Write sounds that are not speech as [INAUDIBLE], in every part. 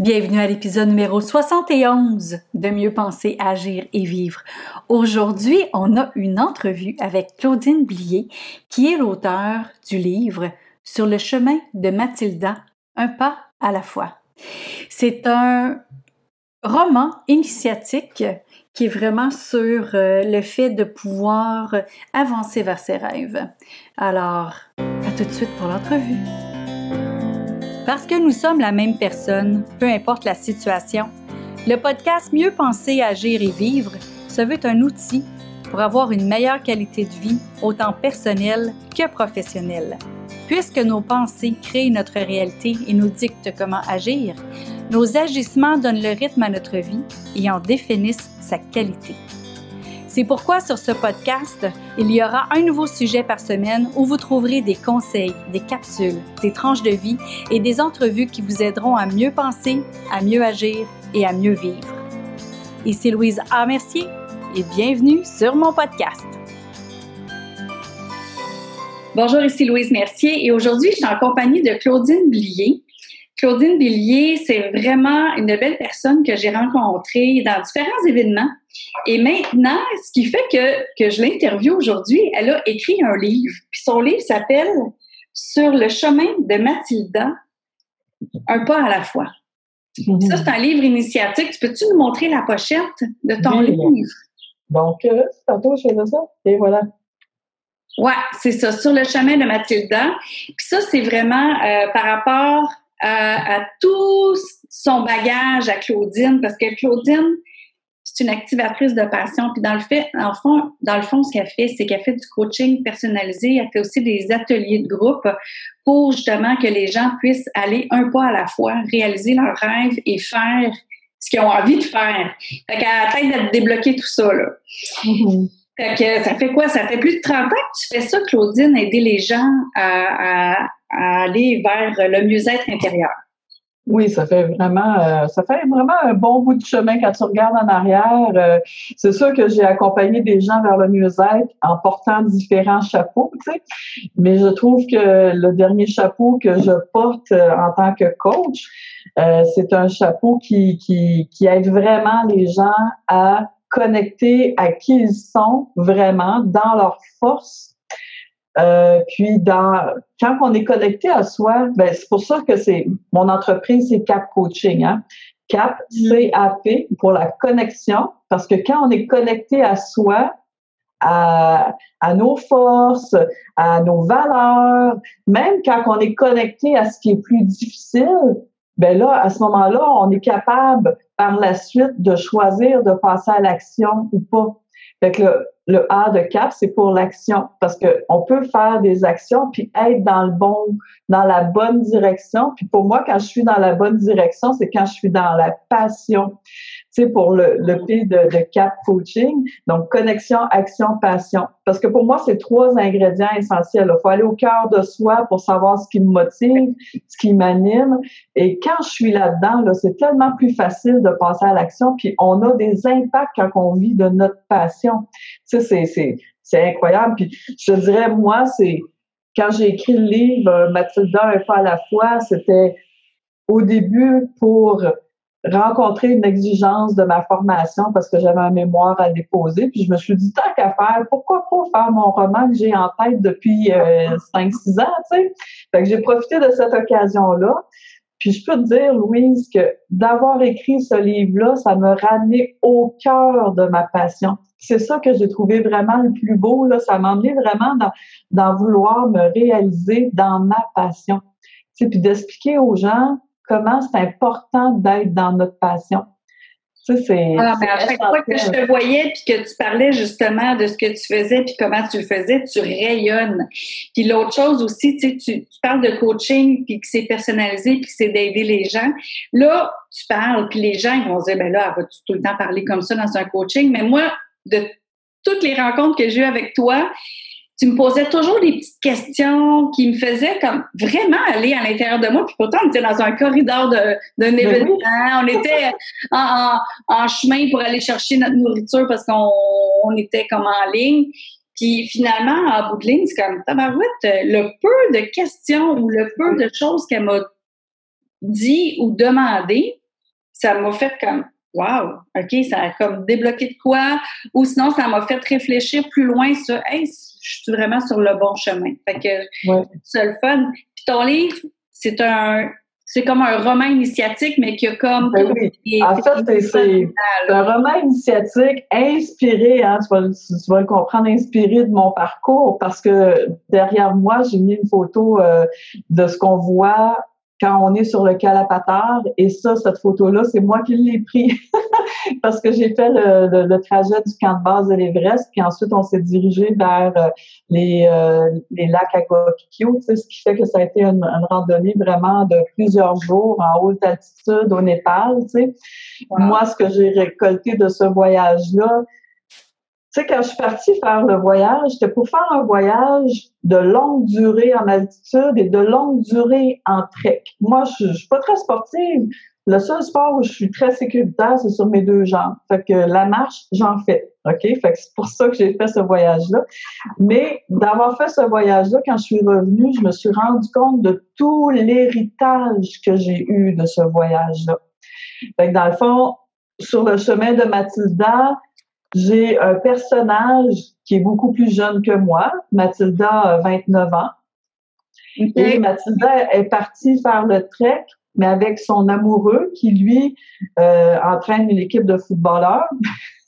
Bienvenue à l'épisode numéro 71 de Mieux penser, agir et vivre. Aujourd'hui, on a une entrevue avec Claudine Blier, qui est l'auteur du livre Sur le chemin de Mathilda, un pas à la fois. C'est un roman initiatique qui est vraiment sur euh, le fait de pouvoir avancer vers ses rêves. Alors, à tout de suite pour l'entrevue. Parce que nous sommes la même personne, peu importe la situation, le podcast Mieux penser, agir et vivre se veut un outil pour avoir une meilleure qualité de vie, autant personnelle que professionnelle. Puisque nos pensées créent notre réalité et nous dictent comment agir, nos agissements donnent le rythme à notre vie et en définissent sa qualité. C'est pourquoi sur ce podcast, il y aura un nouveau sujet par semaine où vous trouverez des conseils, des capsules, des tranches de vie et des entrevues qui vous aideront à mieux penser, à mieux agir et à mieux vivre. Ici Louise A. Mercier et bienvenue sur mon podcast. Bonjour, ici Louise Mercier et aujourd'hui, je suis en compagnie de Claudine Blier. Claudine Billier, c'est vraiment une belle personne que j'ai rencontrée dans différents événements. Et maintenant, ce qui fait que, que je l'interviewe aujourd'hui, elle a écrit un livre. Puis son livre s'appelle Sur le chemin de Mathilda, un pas à la fois. Mhm. Ça, c'est un livre initiatique. Tu peux-tu nous montrer la pochette de ton livre? Donc, euh, tantôt, je fais ça. Et voilà. Ouais, c'est ça, sur le chemin de Mathilda. Puis ça, c'est vraiment euh, par rapport à, tout son bagage à Claudine, parce que Claudine, c'est une activatrice de passion. Puis dans le fait, en fond, dans le fond, ce qu'elle fait, c'est qu'elle fait du coaching personnalisé. Elle fait aussi des ateliers de groupe pour justement que les gens puissent aller un pas à la fois, réaliser leurs rêves et faire ce qu'ils ont envie de faire. Fait qu'elle a de débloquer tout ça, là. Mm-hmm. Fait que ça fait quoi? Ça fait plus de 30 ans que tu fais ça, Claudine, aider les gens à aller vers le mieux-être intérieur. Oui, ça fait vraiment, euh, ça fait vraiment un bon bout de chemin quand tu regardes en arrière. Euh, c'est sûr que j'ai accompagné des gens vers le mieux-être en portant différents chapeaux, tu sais. Mais je trouve que le dernier chapeau que je porte euh, en tant que coach, c'est un chapeau qui, qui, qui aide vraiment les gens à connecter à qui ils sont vraiment dans leur force euh, puis dans quand on est connecté à soi, ben c'est pour ça que c'est mon entreprise c'est Cap Coaching, hein. Cap C A P pour la connexion parce que quand on est connecté à soi, à, à nos forces, à nos valeurs, même quand on est connecté à ce qui est plus difficile, ben là à ce moment-là, on est capable par la suite de choisir de passer à l'action ou pas. Fait que le, A de CAP, c'est pour l'action parce que on peut faire des actions puis être dans le bon, dans la bonne direction. Puis pour moi, quand je suis dans la bonne direction, c'est quand je suis dans la passion sais, pour le, le P de, de CAP Coaching. Donc, connexion, action, passion. Parce que pour moi, c'est trois ingrédients essentiels. Il faut aller au cœur de soi pour savoir ce qui me motive, ce qui m'anime. Et quand je suis là-dedans, là, c'est tellement plus facile de passer à l'action. Puis on a des impacts quand on vit de notre passion. Tu sais, c'est, c'est incroyable. Puis je dirais, moi, c'est quand j'ai écrit le livre Mathilda, un pas à la fois, c'était au début pour rencontrer une exigence de ma formation parce que j'avais un mémoire à déposer. Puis je me suis dit, tant qu'à faire, pourquoi pas faire mon roman que j'ai en tête depuis euh, 5-6 ans, tu sais? Fait que j'ai profité de cette occasion-là. Puis je peux te dire, Louise, que d'avoir écrit ce livre-là, ça me ramené au cœur de ma passion. C'est ça que j'ai trouvé vraiment le plus beau, là. Ça m'a emmené vraiment dans, dans vouloir me réaliser dans ma passion. Tu sais, puis d'expliquer aux gens comment c'est important d'être dans notre passion. Ça, c'est, ah, à chaque fois que je te voyais puis que tu parlais justement de ce que tu faisais puis comment tu le faisais, tu rayonnes. Puis l'autre chose aussi, tu, tu parles de coaching puis que c'est personnalisé puis que c'est d'aider les gens. Là, tu parles puis les gens ils vont se dire ben là, elle va tout le temps parler comme ça dans un coaching? Mais moi, de toutes les rencontres que j'ai eues avec toi, tu me posais toujours des petites questions qui me faisaient comme vraiment aller à l'intérieur de moi. Puis pourtant, on était dans un corridor d'un ben événement. On était en, chemin pour aller chercher notre nourriture parce qu'on était comme en ligne. Puis finalement, en bout de ligne, c'est comme, tabarouette, le peu de questions ou le peu de choses qu'elle m'a dit ou demandé, ça m'a fait comme Wow, OK, ça a comme débloqué de quoi? Ou sinon, ça m'a fait réfléchir plus loin sur Hey, je suis vraiment sur le bon chemin. Fait que c'est le fun. Puis ton livre, c'est un c'est comme un roman initiatique, mais qui a comme. Ben en fait, c'est un roman initiatique inspiré, hein, tu, vas, tu, vas, le comprendre, inspiré de mon parcours, parce que derrière moi, j'ai mis une photo euh, de ce qu'on voit quand on est sur le calapatar. Et ça, cette photo-là, c'est moi qui l'ai pris [LAUGHS] parce que j'ai fait le, trajet du camp de base de l'Everest, puis ensuite on s'est dirigé vers euh, les, euh, les lacs Agokikyo, ce qui fait que ça a été une, randonnée vraiment de plusieurs jours en haute altitude au Népal. Moi, ce que j'ai récolté de ce voyage-là, tu sais, quand je suis partie faire le voyage, c'était pour faire un voyage de longue durée en altitude et de longue durée en trek. Moi, je, suis pas très sportive. Le seul sport où je suis très sécuritaire, c'est sur mes deux jambes. Fait que la marche, j'en fais. OK? Fait que c'est pour ça que j'ai fait ce voyage-là. Mais d'avoir fait ce voyage-là, quand je suis revenue, je me suis rendu compte de tout l'héritage que j'ai eu de ce voyage-là. Fait que dans le fond, sur le chemin de Mathilda, j'ai un personnage qui est beaucoup plus jeune que moi. Mathilda a 29 ans. Et Mathilda est partie faire le trek, mais avec son amoureux qui, lui, euh, entraîne une équipe de footballeurs.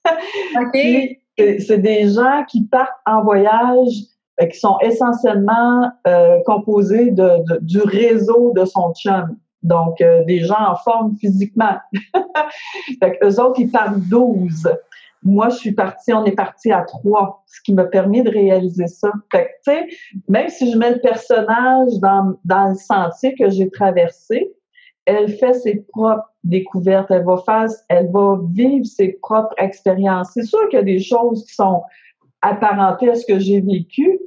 [LAUGHS] c'est des gens qui partent en voyage et qui sont essentiellement euh, composés de, du réseau de son chum. Donc, euh, des gens en forme physiquement. [LAUGHS] fait eux autres, ils partent 12. Moi, je suis partie, on est parti à trois, ce qui m'a permis de réaliser ça. Fait sais, même si je mets le personnage dans, dans le sentier que j'ai traversé, elle fait ses propres découvertes, elle va faire, elle va vivre ses propres expériences. C'est sûr qu'il y a des choses qui sont apparentées à ce que j'ai vécu,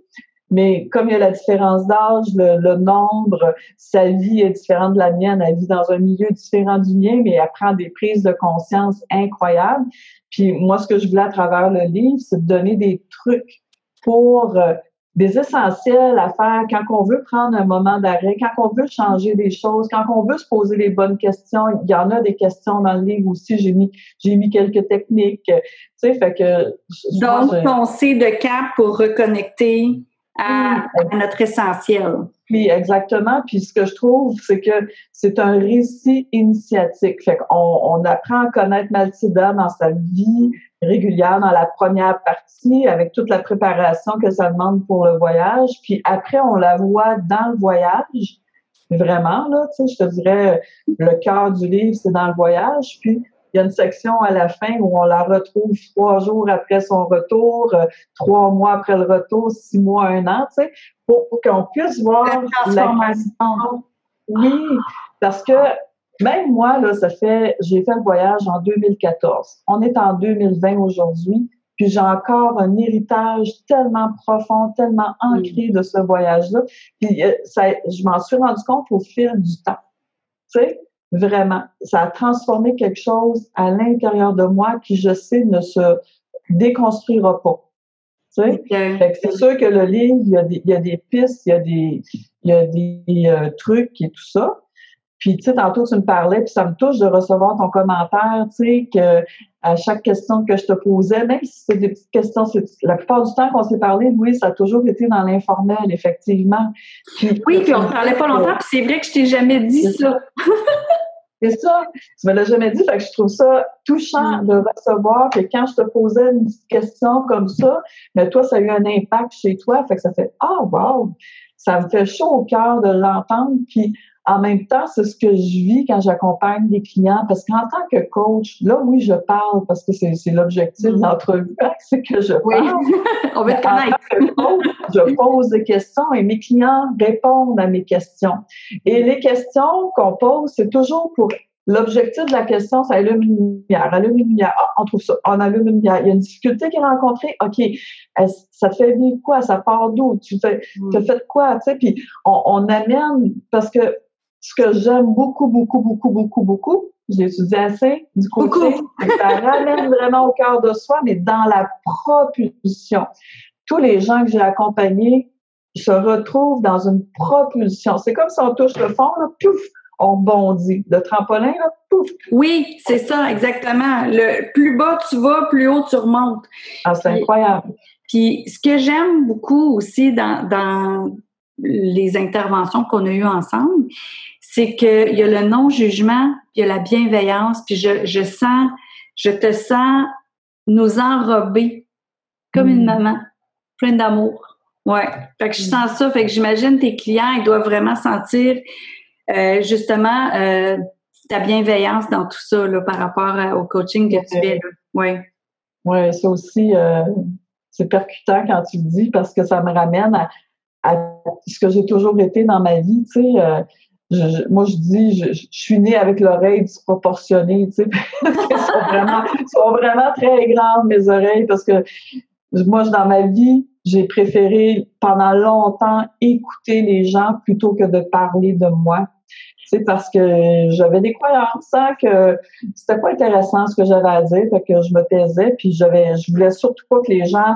mais comme il y a la différence d'âge, le, nombre, sa vie est différente de la mienne, elle vit dans un milieu différent du mien, mais elle prend des prises de conscience incroyables. Puis moi, ce que je voulais à travers le livre, c'est de donner des trucs pour euh, des essentiels à faire quand on veut prendre un moment d'arrêt, quand on veut changer des choses, quand on veut se poser les bonnes questions. Il y en a des questions dans le livre aussi. J'ai mis, j'ai mis quelques techniques. Tu sais, fait que. Donc, penser de cap pour reconnecter à, notre essentiel. Oui, exactement. Puis ce que je trouve, c'est que c'est un récit initiatique. Fait qu'on on apprend à connaître Mathilda dans sa vie régulière, dans la première partie, avec toute la préparation que ça demande pour le voyage. Puis après, on la voit dans le voyage. Vraiment, là, tu sais, je te dirais, le cœur du livre, c'est dans le voyage. Puis il y a une section à la fin où on la retrouve trois jours après son retour, euh, trois mois après le retour, six mois, un an, tu sais, pour, qu'on puisse voir la transformation. Oui, parce que même moi, là, ça fait, j'ai fait le voyage en 2014. On est en 2020 aujourd'hui, puis j'ai encore un héritage tellement profond, tellement ancré de ce voyage-là. Puis euh, ça, je m'en suis rendu compte au fil du temps. Tu sais, Vraiment. Ça a transformé quelque chose à l'intérieur de moi qui, je sais, ne se déconstruira pas. Tu sais? C'est sûr que le livre, il y, a des, il y a des pistes, il y a des, il y a des euh, trucs et tout ça. Puis, tu sais, tantôt, tu me parlais, puis ça me touche de recevoir ton commentaire, tu sais, que à chaque question que je te posais, même si c'est des petites questions, la plupart du temps qu'on s'est parlé, Louis, ça a toujours été dans l'informel, effectivement. oui, puis on ne parlait pas longtemps, puis c'est vrai que je t'ai jamais dit ça. [LAUGHS] C'est ça, tu me l'as jamais dit, fait que je trouve ça touchant mm. de recevoir que quand je te posais une petite question comme ça, mais toi, ça a eu un impact chez toi, fait que ça fait Ah wow! Ça me fait chaud au cœur de l'entendre. Puis en même temps, c'est ce que je vis quand j'accompagne des clients, parce qu'en tant que coach, là, oui, je parle, parce que c'est, l'objectif de mm-hmm. l'entrevue, [LAUGHS] c'est que je parle. Oui. [LAUGHS] On veut te connaître. je pose des questions et mes clients répondent à mes questions. Et les questions qu'on pose, c'est toujours pour L'objectif de la question, c'est allume une lumière. Allume une lumière. Ah, on trouve ça. On allume une lumière. Il y a une difficulté qui est rencontrée. OK. Ça te fait vivre quoi? Ça part d'où? Tu fais, mm. tu fait quoi? Tu sais, puis on, on amène, parce que ce que j'aime beaucoup, beaucoup, beaucoup, beaucoup, beaucoup, j'ai étudié assez du côté, ça ramène vraiment au cœur de soi, mais dans la propulsion. Tous les gens que j'ai accompagnés se retrouvent dans une propulsion. C'est comme si on touche le fond, là, pouf, on rebondit. Le trampolin, là, pouf! Oui, c'est ça, exactement. Le plus bas tu vas, plus haut tu remontes. Ah, c'est incroyable. Puis ce que j'aime beaucoup aussi dans, dans les interventions qu'on a eues ensemble, c'est qu'il y a le non-jugement, il y a la bienveillance, puis je, je sens, je te sens nous enrober comme une mm. maman, pleine d'amour. Ouais. Fait que je sens ça. Fait que j'imagine tes clients, ils doivent vraiment sentir euh, justement euh, ta bienveillance dans tout ça là, par rapport au coaching que tu fais. Oui. Oui, c'est aussi euh, c'est percutant quand tu le dis parce que ça me ramène à, à ce que j'ai toujours été dans ma vie. Tu sais, moi, je dis, je, suis née avec l'oreille disproportionnée, tu sais. [LAUGHS] elles sont vraiment, sont vraiment très grandes, mes oreilles, parce que moi, dans ma vie, j'ai préféré pendant longtemps écouter les gens plutôt que de parler de moi. C'est parce que j'avais des croyances, hein, que c'était pas intéressant ce que j'avais à dire, que je me taisais, puis j'avais, je voulais surtout pas que les gens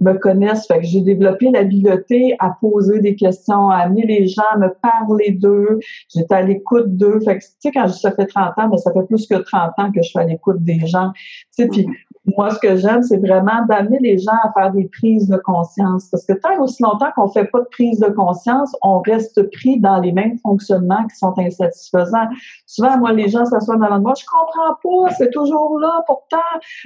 me connaissent. Fait que j'ai développé l'habileté à poser des questions, à amener les gens à me parler d'eux. J'étais à l'écoute d'eux. Fait que, tu sais, quand ça fait 30 ans, mais ça fait plus que 30 ans que je suis à l'écoute des gens. Tu sais, puis moi, ce que j'aime, c'est vraiment d'amener les gens à faire des prises de conscience. Parce que tant aussi longtemps qu'on fait pas de prise de conscience, on reste pris dans les mêmes fonctionnements qui sont insatisfaisants. Souvent, moi, les gens s'assoient devant moi, je comprends pas, c'est toujours là, pourtant.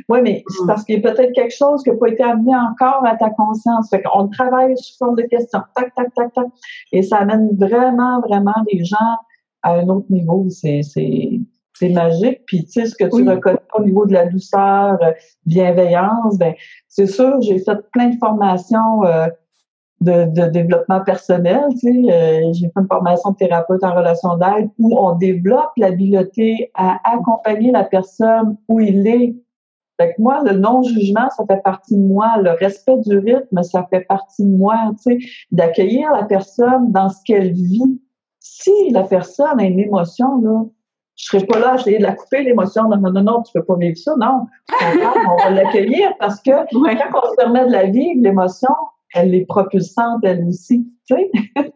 Oui, mais c'est mm. parce qu'il y a peut-être quelque chose qui n'a pas été amené encore à ta conscience. Fait qu'on travaille sous forme de questions. Tac, tac, tac, tac. Et ça amène vraiment, vraiment les gens à un autre niveau. C'est, c'est, c'est magique. Puis, tu sais, ce que tu reconnais au niveau de la douceur, euh, bienveillance, ben, c'est sûr, j'ai fait plein de formations euh, de, de, développement personnel. Tu sais, euh, j'ai fait une formation de thérapeute en relation d'aide où on développe l'habileté à accompagner la personne où il est. Fait que moi, le non-jugement, ça fait partie de moi. Le respect du rythme, ça fait partie de moi. Tu sais, d'accueillir la personne dans ce qu'elle vit. Si la personne a une émotion, là, je serais pas là à essayer de la couper, l'émotion. Non, non, non, non, tu peux pas vivre ça. Non. on va l'accueillir parce que [LAUGHS] quand on se permet de la vivre, l'émotion, elle est propulsante, elle aussi. Tu sais? [LAUGHS]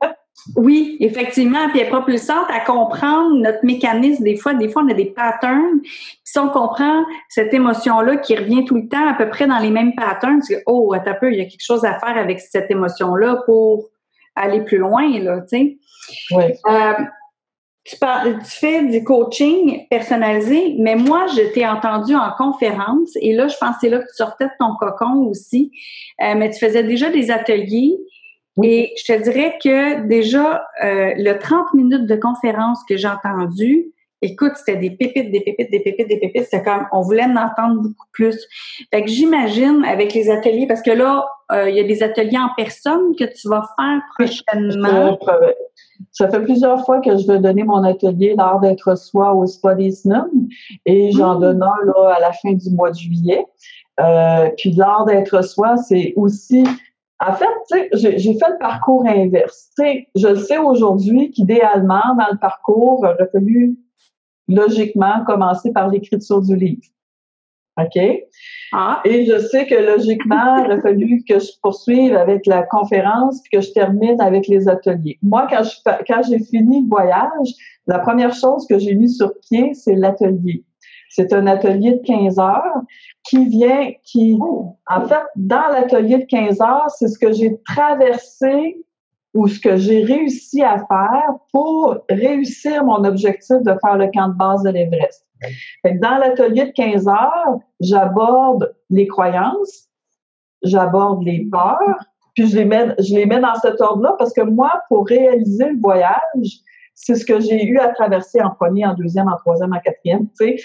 Oui, effectivement. Puis elle est propulsante à comprendre notre mécanisme. Des fois, des fois, on a des patterns. si on comprend cette émotion-là qui revient tout le temps à peu près dans les mêmes patterns, c'est que, oh, attends un peu, il y a quelque chose à faire avec cette émotion-là pour aller plus loin, là, tu sais. Oui. Euh, tu, fais du coaching personnalisé, mais moi, je t'ai entendu en conférence et là, je pensais là que tu sortais de ton cocon aussi, euh, mais tu faisais déjà des ateliers. Et je te dirais que déjà, euh, le 30 minutes de conférence que j'ai entendu, écoute, c'était des pépites, des pépites, des pépites, des pépites. C'était comme, on voulait en entendre beaucoup plus. Fait que j'imagine avec les ateliers, parce que là, euh, il y a des ateliers en personne que tu vas faire prochainement. Ça fait plusieurs fois que je vais donner mon atelier l'art d'être soi au Spa des et j'en mmh. donne un là, à la fin du mois de juillet. Euh, puis l'art d'être soi, c'est aussi en fait, j'ai fait le parcours inverse. je sais aujourd'hui qu'idéalement, dans le parcours, il aurait fallu logiquement commencer par l'écriture du livre. OK? Ah. Et je sais que logiquement, il aurait fallu que je poursuive avec la conférence puis que je termine avec les ateliers. Moi, quand je, quand j'ai fini le voyage, la première chose que j'ai mis sur pied, c'est l'atelier. C'est un atelier de 15 heures qui vient, qui, en fait, dans l'atelier de 15 heures, c'est ce que j'ai traversé ou ce que j'ai réussi à faire pour réussir mon objectif de faire le camp de base de l'Everest. Dans l'atelier de 15 heures, j'aborde les croyances, j'aborde les peurs, puis je les mets, je les mets dans cet ordre-là parce que moi, pour réaliser le voyage, c'est ce que j'ai eu à traverser en premier, en deuxième, en troisième, en quatrième, sais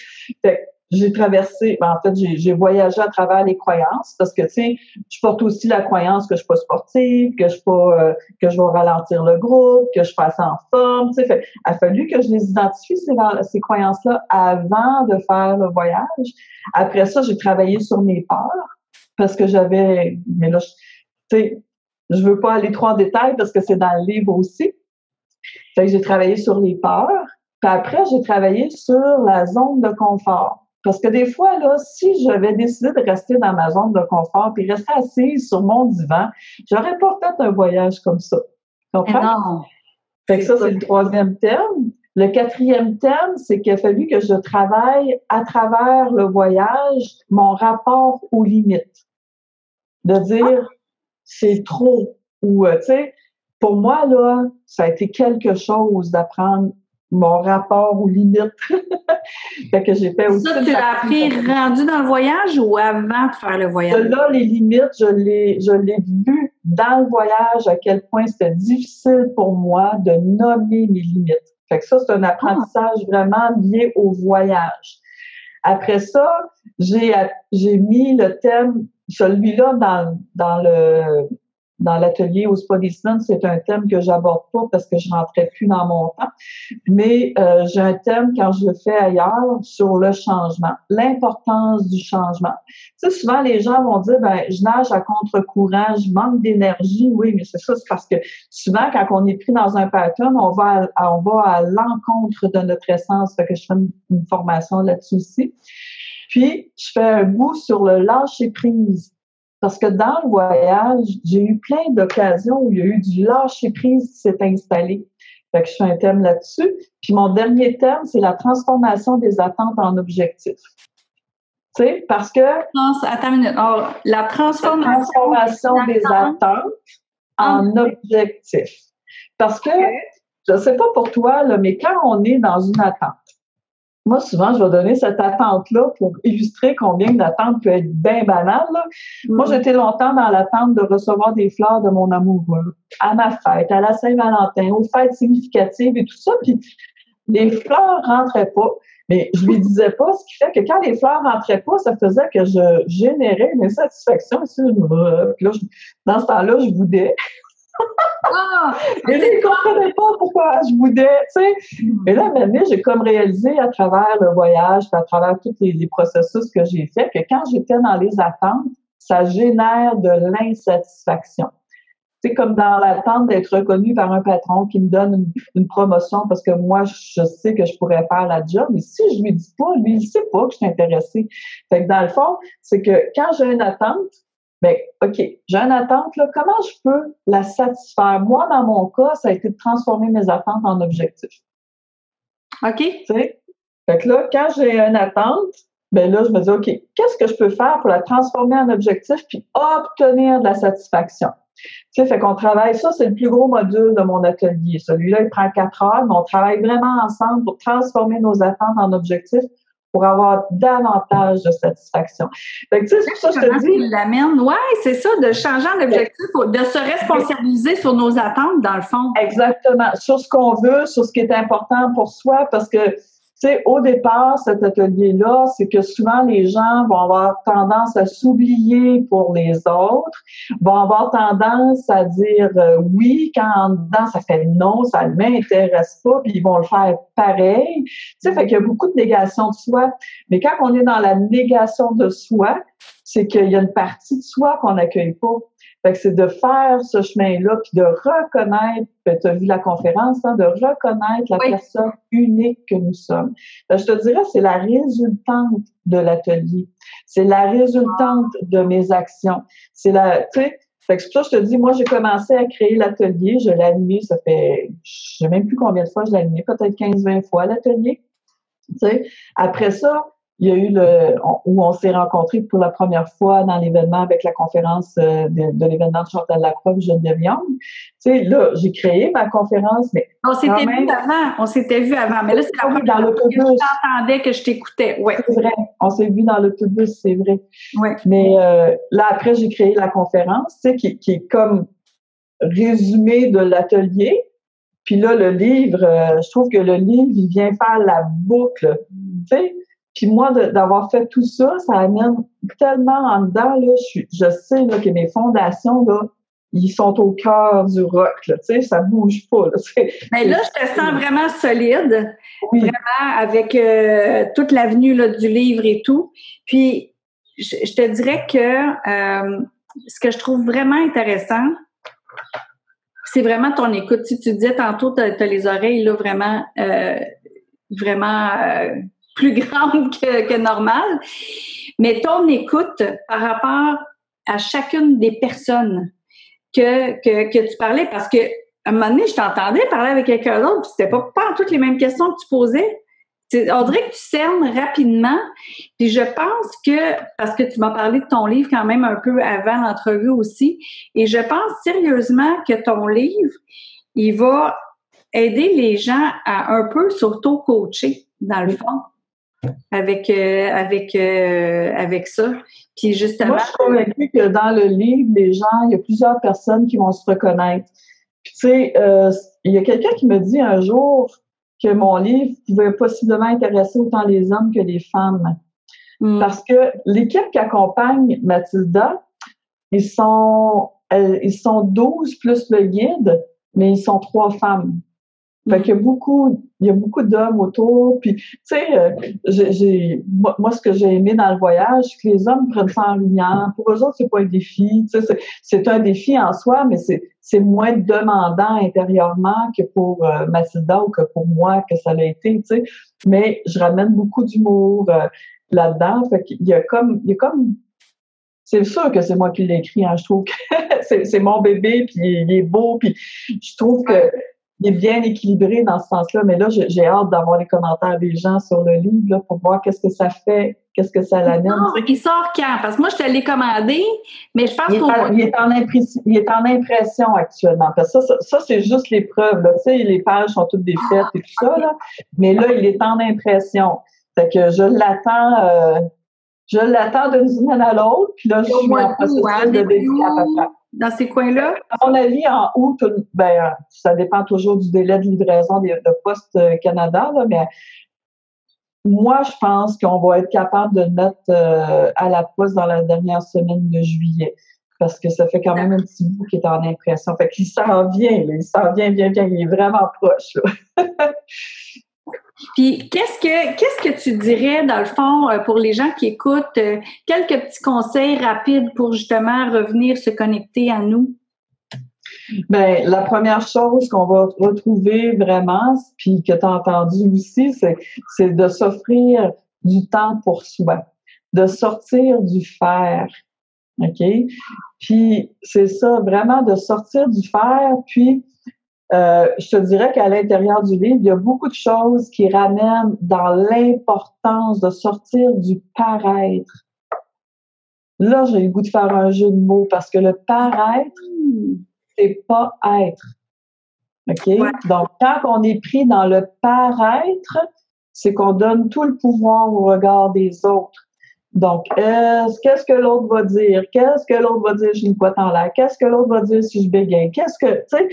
j'ai traversé, ben, en fait, j'ai voyagé à travers les croyances parce que, tu sais, je porte aussi la croyance que je suis pas sportive, que je suis pas, euh, que je vais ralentir le groupe, que je suis pas assez en forme, tu sais. Il a fallu que je les identifie, ces, ces croyances-là, avant de faire le voyage. Après ça, j'ai travaillé sur mes peurs parce que j'avais, mais là, tu sais, je veux pas aller trop en détail parce que c'est dans le livre aussi. Fait que j'ai travaillé sur les peurs. Puis après, j'ai travaillé sur la zone de confort. Parce que des fois, là, si j'avais décidé de rester dans ma zone de confort puis rester assise sur mon divan, j'aurais pas fait un voyage comme ça. Comprends? Non. Fait que ça, c'est le troisième terme. Le quatrième thème, c'est qu'il a fallu que je travaille à travers le voyage mon rapport aux limites. De dire, c'est trop. Ou, euh, tu sais, pour moi, là, ça a été quelque chose d'apprendre mon rapport aux limites. [LAUGHS] fait que j'ai fait aussi. Ça, tu l'as appris rendu dans le voyage ou avant de faire le voyage? Là, les limites, je l'ai, je l'ai vu dans le voyage à quel point c'était difficile pour moi de nommer mes limites. Fait que ça, c'est un apprentissage vraiment lié au voyage. Après ça, j'ai, j'ai mis le thème, celui-là dans, dans le, dans l'atelier au Spa c'est un thème que j'aborde pas parce que je rentrais plus dans mon temps. Mais euh, j'ai un thème quand je le fais ailleurs sur le changement, l'importance du changement. Tu sais, souvent les gens vont dire ben je nage à contre-courant, je manque d'énergie. Oui, mais c'est ça, c'est parce que souvent quand on est pris dans un pattern, on va à, on va à l'encontre de notre essence. Fait que je fais une, une formation là-dessus aussi. Puis je fais un bout sur le lâcher prise. Parce que dans le voyage, j'ai eu plein d'occasions où il y a eu du lâcher-prise qui s'est installé. Fait que je fais un thème là-dessus. Puis mon dernier thème, c'est la transformation des attentes en objectifs. Tu sais, parce que... Attends une minute. la transformation, des attentes en objectifs. Parce que, je ne sais pas pour toi, là, mais quand on est dans une attente, moi, souvent, je vais donner cette attente-là pour illustrer combien l'attente peut être bien banale. Moi, mm. j'étais longtemps dans l'attente de recevoir des fleurs de mon amoureux à ma fête, à la Saint-Valentin, aux fêtes significatives et tout ça. Puis les fleurs rentraient pas. Mais je lui disais pas, ce qui fait que quand les fleurs rentraient pas, ça faisait que je générais une insatisfaction. Puis là, dans ce temps-là, je boudais. Ah, et là, ils ne comprenaient pas pourquoi je boudais, tu sais. Hmm. Et là, maintenant, j'ai comme réalisé à travers le voyage, à travers tous les, processus que j'ai faits, que quand j'étais dans les attentes, ça génère de l'insatisfaction. C'est comme dans l'attente d'être reconnu par un patron qui me donne une, promotion parce que moi, je sais que je pourrais faire la job, mais si je lui dis pas, lui, il sait pas que je suis intéressée. Fait que dans le fond, c'est que quand j'ai une attente, ben, OK, j'ai une attente, là, comment je peux la satisfaire? Moi, dans mon cas, ça a été de transformer mes attentes en objectifs. OK. Fait que là, quand j'ai une attente, ben là, je me dis, OK, qu'est-ce que je peux faire pour la transformer en objectif puis obtenir de la satisfaction? Tu sais, fait qu'on travaille, ça, c'est le plus gros module de mon atelier. Celui-là, il prend quatre heures, mais on travaille vraiment ensemble pour transformer nos attentes en objectifs pour avoir davantage de satisfaction. Fait que, tu sais, c'est ça que je te dis. l'amène, ouais, c'est ça, de changer d'objectif, de se responsabiliser sur nos attentes, dans le fond. Exactement. Sur ce qu'on veut, sur ce qui est important pour soi, parce que au départ, cet atelier-là, c'est que souvent les gens vont avoir tendance à s'oublier pour les autres, vont avoir tendance à dire euh, oui quand en dedans ça fait non, ça ne m'intéresse pas, puis ils vont le faire pareil. Tu sais, fait qu'il y a beaucoup de négation de soi. Mais quand on est dans la négation de soi, c'est qu'il y a une partie de soi qu'on n'accueille pas. Fait que c'est de faire ce chemin-là, puis de reconnaître, tu as vu la conférence, hein, de reconnaître la personne unique que nous sommes. je te dirais, c'est la résultante de l'atelier. C'est la résultante de mes actions. C'est la, tu sais, fait que ça, je te dis, moi, j'ai commencé à créer l'atelier. Je l'ai animé, ça fait, je sais même plus combien de fois je l'ai animé, peut-être 15-20 fois l'atelier. Tu sais, après ça, il y a eu le où on s'est rencontrés pour la première fois dans l'événement avec la conférence euh, de, l'événement de Chantal Lacroix Geneviève Young. Tu sais, là, j'ai créé ma conférence, mais on s'était vu avant, on s'était vu avant, mais là c'est la première dans l'autobus. Que je t'entendais, que je t'écoutais. Ouais. C'est vrai, on s'est vu dans l'autobus, c'est vrai. Ouais. Mais euh, là après j'ai créé la conférence, tu sais, qui, qui est comme résumé de l'atelier. Puis là, le livre, euh, je trouve que le livre, il vient faire la boucle. Tu sais, puis moi, d'avoir fait tout ça, ça amène tellement en dedans, là, je, je sais là, que mes fondations, là, ils sont au cœur du rock, là, tu sais, ça bouge pas. Là, Mais là, je te sens vraiment solide, vraiment avec euh, toute l'avenue du livre et tout. Puis, je, te dirais que euh, ce que je trouve vraiment intéressant, c'est vraiment ton écoute. Si tu disais tantôt, tu as, les oreilles là, vraiment, euh, vraiment plus [LAUGHS] grande que, que normale. Mais ton écoute par rapport à chacune des personnes que, que, que tu parlais, parce que à un moment donné, je t'entendais parler avec quelqu'un d'autre, puis c'était pas, pas toutes les mêmes questions que tu posais. On dirait que tu cernes rapidement. Puis je pense que, parce que tu m'as parlé de ton livre quand même un peu avant l'entrevue aussi, et je pense sérieusement que ton livre, il va aider les gens à un peu s'auto-coacher, dans le fond, avec, euh, avec, euh, avec ça. Puis justement. Moi, je suis convaincue que dans le livre, les gens, il y a plusieurs personnes qui vont se reconnaître. Puis, tu sais, euh, il y a quelqu'un qui me dit un jour que mon livre pouvait possiblement intéresser autant les hommes que les femmes. Hmm. Parce que l'équipe qui accompagne Mathilda, ils sont, ils sont 12 plus le guide, mais ils sont trois femmes. Fait qu'il y a beaucoup, il y a beaucoup d'hommes autour. Puis, tu sais, euh, j'ai, moi, ce que j'ai aimé dans le voyage, c'est que les hommes prennent ça en riant. Pour eux autres, c'est pas un défi. Tu sais, c'est un défi en soi, mais c'est, c'est moins demandant intérieurement que pour euh, Mathilda ou que pour moi que ça l'a été. Tu sais, mais je ramène beaucoup d'humour euh, là-dedans. Fait qu'il y a comme, il y a comme c'est sûr que c'est moi qui l'ai écrit. Hein. Je trouve que [LAUGHS] c'est mon bébé, puis il est beau, puis je trouve que il est bien équilibré dans ce sens-là. Mais là, j'ai hâte d'avoir les commentaires des gens sur le livre là, pour voir qu'est-ce que ça fait, qu'est-ce que ça l'amène. Non, il sort quand? Parce que moi, je te l'ai commandé, mais je pense qu'il il, est en il est en impression actuellement. Parce que ça, ça, c'est juste l'épreuve. Tu sais, les pages sont toutes défaites et tout ça. Là. Mais là, il est en impression. Fait que je l'attends. Euh, je l'attends d'une semaine à l'autre, puis là, je suis en processus hein, de dédicace dans ces coins-là? À mon avis, en août, ben, ça dépend toujours du délai de livraison de, Poste Canada, là, mais moi, je pense qu'on va être capable de mettre euh, à la poste dans la dernière semaine de juillet. Parce que ça fait quand même un petit bout qui est en impression. Fait qu'il s'en vient, il s'en vient bien, bien, il est vraiment proche. [LAUGHS] Puis qu'est-ce que tu dirais dans le fond euh, pour les gens qui écoutent euh, quelques petits conseils rapides pour justement revenir se connecter à nous? Bien, la première chose qu'on va retrouver vraiment, puis que tu as entendu aussi, c'est, c'est de s'offrir du temps pour soi, de sortir du faire. OK? Puis c'est ça, vraiment de sortir du faire, puis euh, je te dirais qu'à l'intérieur du livre, il y a beaucoup de choses qui ramènent dans l'importance de sortir du paraître. Là, j'ai le goût de faire un jeu de mots parce que le paraître, c'est pas être. OK? Donc, quand on est pris dans le paraître, c'est qu'on donne tout le pouvoir au regard des autres. Donc, qu'est-ce que l'autre va dire? Qu'est-ce que l'autre va dire? Si une boîte en l'air? Qu'est-ce que l'autre va dire si je bégaye? Qu'est-ce que, tu sais,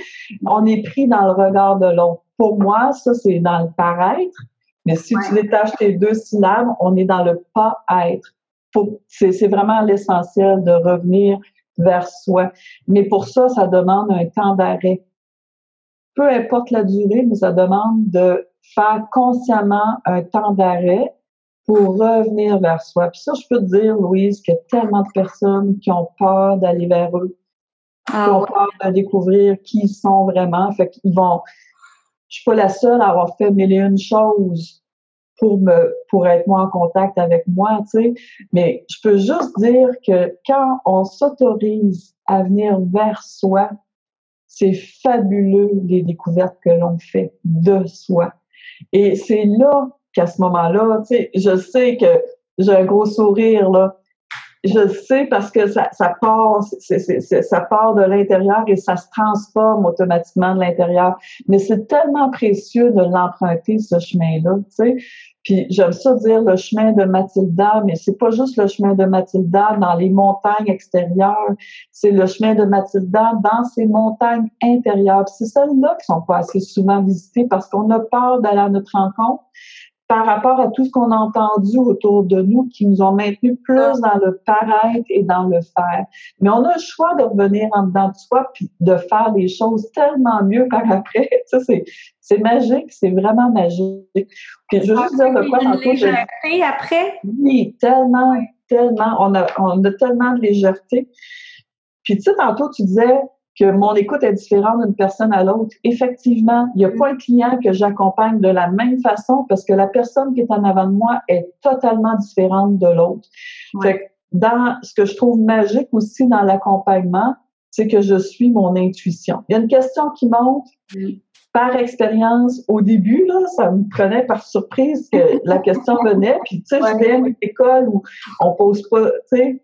on est pris dans le regard de l'autre. Pour moi, ça, c'est dans le paraître. Mais si tu détaches tes deux syllabes, on est dans le pas-être. C'est vraiment l'essentiel de revenir vers soi. Mais pour ça, ça demande un temps d'arrêt. Peu importe la durée, mais ça demande de faire consciemment un temps d'arrêt pour revenir vers soi. Puis ça, je peux te dire, Louise, qu'il y a tellement de personnes qui ont peur d'aller vers eux, ah qui ont peur de découvrir qui ils sont vraiment. Fait qu'ils vont. Je suis pas la seule à avoir fait mille et une choses pour me pour être moi en contact avec moi, tu sais. Mais je peux juste dire que quand on s'autorise à venir vers soi, c'est fabuleux les découvertes que l'on fait de soi. Et c'est là qu'à ce moment-là, tu sais, je sais que j'ai un gros sourire, là. Je sais parce que ça, ça part, ça part de l'intérieur et ça se transforme automatiquement de l'intérieur. Mais c'est tellement précieux de l'emprunter, ce chemin-là, tu sais. Puis j'aime ça dire le chemin de Mathilda, mais c'est pas juste le chemin de Mathilda dans les montagnes extérieures, c'est le chemin de Mathilda dans ces montagnes intérieures. c'est celles-là qui sont pas assez souvent visitées parce qu'on a peur d'aller à notre rencontre par rapport à tout ce qu'on a entendu autour de nous qui nous ont maintenus plus dans le paraître et dans le faire. Mais on a le choix de revenir en dedans de soi puis de faire des choses tellement mieux par après. [LAUGHS] Ça, c'est, c'est magique, c'est vraiment magique. Puis je veux juste dire de quoi tantôt. légèreté après? Oui, tellement, tellement. On a, on a tellement de légèreté. Puis tu sais, tantôt, tu disais, que mon écoute est différente d'une personne à l'autre. Effectivement, il n'y a pas un client que j'accompagne de la même façon parce que la personne qui est en avant de moi est totalement différente de l'autre. Fait dans ce que je trouve magique aussi dans l'accompagnement, c'est que je suis mon intuition. Il y a une question qui monte par expérience au début, là, ça me prenait par surprise que la question venait. Puis, tu sais, je viens d'une école où on pose pas, tu sais,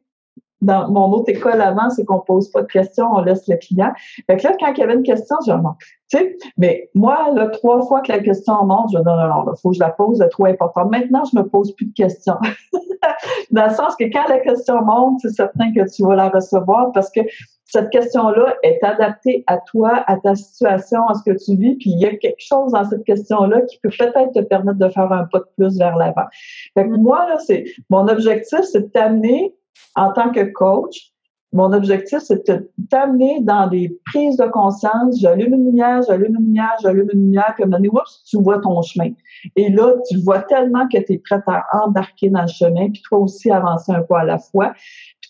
dans mon autre école avant, c'est qu'on pose pas de questions, on laisse le client. Fait que là, quand il y avait une question, je demande, tu sais, mais moi, là, trois fois que la question monte, je dis non, non, non, il faut que je la pose, c'est trop important. Maintenant, je me pose plus de questions. [LAUGHS] dans le sens que quand la question monte, c'est certain que tu vas la recevoir parce que cette question-là est adaptée à toi, à ta situation, à ce que tu vis, puis il y a quelque chose dans cette question-là qui peut peut-être te permettre de faire un pas de plus vers l'avant. Fait que moi, là, c'est, mon objectif, c'est de t'amener en tant que coach, mon objectif, c'est de t'amener dans des prises de conscience. J'allume une lumière, j'allume une lumière, j'allume une lumière, puis à oups, tu vois ton chemin. Et là, tu vois tellement que tu es prête à embarquer dans le chemin, puis toi aussi avancer un peu à la fois.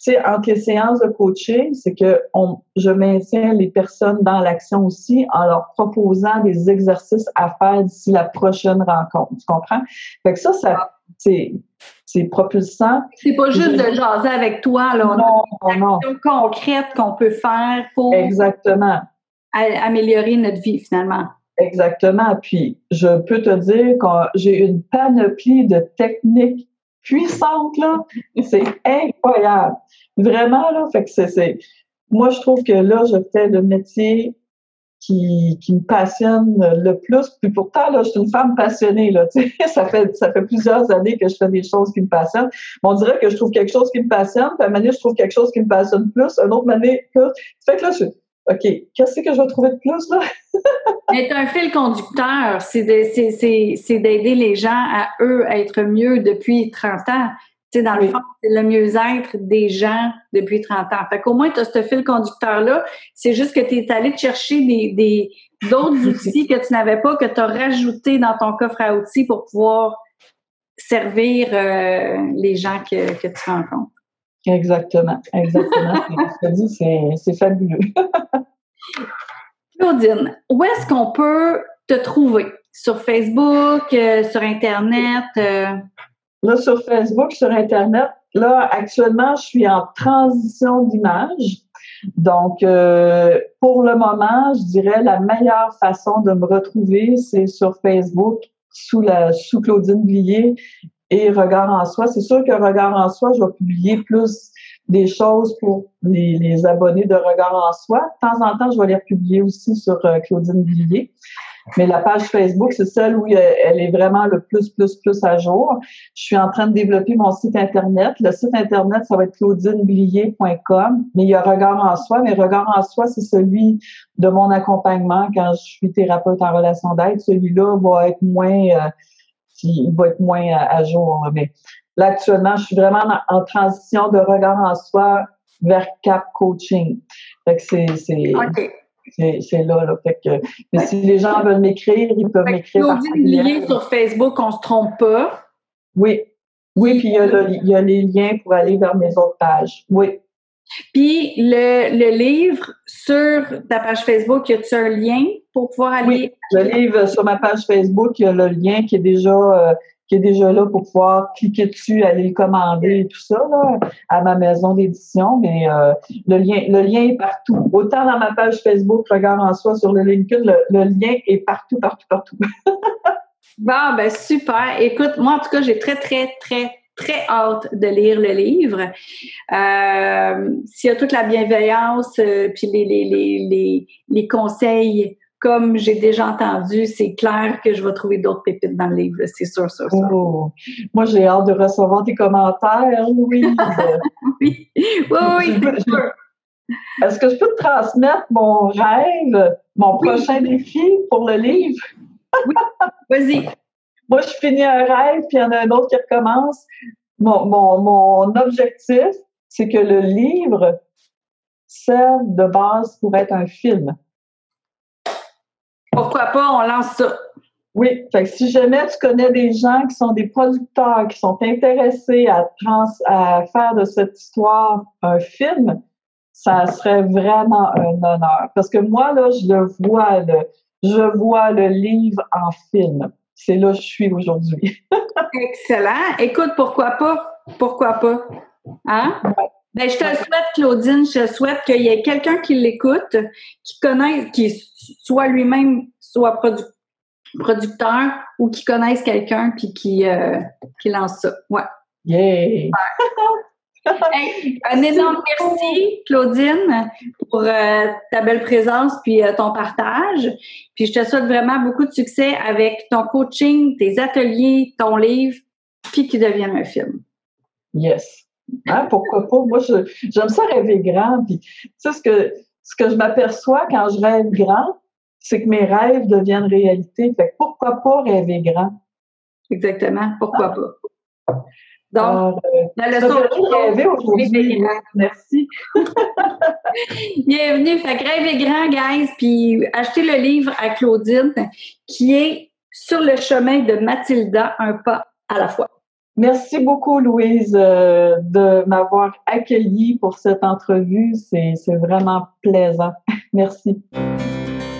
Sais, entre les séances de coaching, c'est que on, je maintiens les personnes dans l'action aussi en leur proposant des exercices à faire d'ici la prochaine rencontre. Tu comprends? Fait que ça, ça c'est c'est propulsant. C'est pas juste de jaser avec toi, là. On non, a une concrète qu'on peut faire pour Exactement. améliorer notre vie, finalement. Exactement. Puis, je peux te dire que j'ai une panoplie de techniques puissantes, là. C'est incroyable. Vraiment, là. Fait que c'est, moi, je trouve que là, je fais le métier qui, qui me passionne le plus. Puis pourtant, là, je suis une femme passionnée. Là, [LAUGHS] ça, fait, ça fait plusieurs années que je fais des choses qui me passionnent. on dirait que je trouve quelque chose qui me passionne, puis à un moment je trouve quelque chose qui me passionne plus, un autre moment plus. Fait que là, je OK, qu'est-ce que je vais trouver de plus, là? [LAUGHS] Mais un fil conducteur, c'est d'aider les gens à, eux, à être mieux depuis 30 ans dans le fond, c'est le mieux-être des gens depuis 30 ans. Fait qu'au moins, tu as ce fil conducteur-là. C'est juste que tu es allé te chercher des, d'autres [LAUGHS] outils que tu n'avais pas, que tu as rajouté dans ton coffre à outils pour pouvoir servir euh, les gens que, que, tu rencontres. Exactement, exactement. [LAUGHS] c'est fabuleux. Claudine, où est-ce qu'on peut te trouver? Sur Facebook, euh, sur Internet? Euh? Là, sur Facebook, sur Internet, là, actuellement, je suis en transition d'image. Donc, euh, pour le moment, je dirais la meilleure façon de me retrouver, c'est sur Facebook, sous la sous Claudine Blier et Regard en soi. C'est sûr que Regard en soi, je vais publier plus des choses pour les, abonnés de Regard en soi. De temps en temps, je vais les republier aussi sur euh, Claudine Blier. Mais la page Facebook, c'est celle où elle est vraiment le plus, plus, plus à jour. Je suis en train de développer mon site Internet. Le site Internet, ça va être claudineblier.com, mais il y a Regard en soi. Mais Regard en soi, c'est celui de mon accompagnement quand je suis thérapeute en relation d'aide. Celui-là va être moins, euh, il va être moins à, jour. Mais là, actuellement, je suis vraiment en, transition de Regard en soi vers Cap Coaching. Fait que c'est, c'est, c'est là, là. Fait que, mais si les gens veulent m'écrire, ils peuvent m'écrire. Claudine liens sur Facebook, on se trompe pas. Oui. Oui, puis il y, a il y, a les liens pour aller vers mes autres pages. Oui. Puis le, le livre sur ta page Facebook, y a-tu un lien? Pour pouvoir aller? Oui, le livre sur ma page Facebook, il y a le lien qui est déjà euh, qui est déjà là pour pouvoir cliquer dessus, aller le commander et tout ça là, à ma maison d'édition. Mais euh, le lien, le lien est partout. Autant dans ma page Facebook, regarde en soi sur le LinkedIn, le, lien est partout, partout, partout. [LAUGHS] bon, ben super. Écoute, moi en tout cas, j'ai très, très, très, très hâte de lire le livre. Euh, S'il y a toute la bienveillance, euh, puis les, les, les, les, les conseils comme j'ai déjà entendu, c'est clair que je vais trouver d'autres pépites dans le livre, c'est sûr, sûr, sûr. Oh. Moi, j'ai hâte de recevoir tes commentaires, [LAUGHS] oui. oui, oui, oui, c'est sûr. Est-ce que je peux te transmettre mon rêve, mon prochain défi pour le livre? oui, vas-y. [LAUGHS] Moi, je finis un rêve, puis il y en a un autre qui recommence. Mon, mon, mon objectif, c'est que le livre serve de base pour être un film. Pourquoi pas, on lance ça. Oui, fait que si jamais tu connais des gens qui sont des producteurs, qui sont intéressés à, à faire de cette histoire un film, ça serait vraiment un honneur. Parce que moi, là, je le vois, le, je vois le livre en film. C'est là que je suis aujourd'hui. [LAUGHS] Excellent. Écoute, pourquoi pas? Pourquoi pas? Hein? Ben, je te souhaite, Claudine, je souhaite qu'il y ait quelqu'un qui l'écoute, qui connaisse, qui soit lui-même, soit producteur ou qui connaisse quelqu'un puis qui, euh, qui lance ça. Ouais. Yeah! [LAUGHS] un énorme merci, Claudine, pour euh, ta belle présence puis euh, ton partage. Puis je te souhaite vraiment beaucoup de succès avec ton coaching, tes ateliers, ton livre, puis qu'il devienne un film. Yes. Hein, pourquoi pas? Moi, j'aime ça rêver grand. Puis, tu sais, ce que, ce que je m'aperçois quand je rêve grand, c'est que mes rêves deviennent réalité. Fait pourquoi pas rêver grand? Exactement. Pourquoi pas? Donc, euh, la leçon de rêver aujourd'hui. Merci. [LAUGHS] Bienvenue. Fait que rêvez grand, guys. Puis achetez le livre à Claudine qui est Sur le chemin de Mathilda, un pas à la fois. Merci beaucoup, Louise, euh, de m'avoir accueillie pour cette entrevue. C'est vraiment plaisant. [LAUGHS] Merci. Ça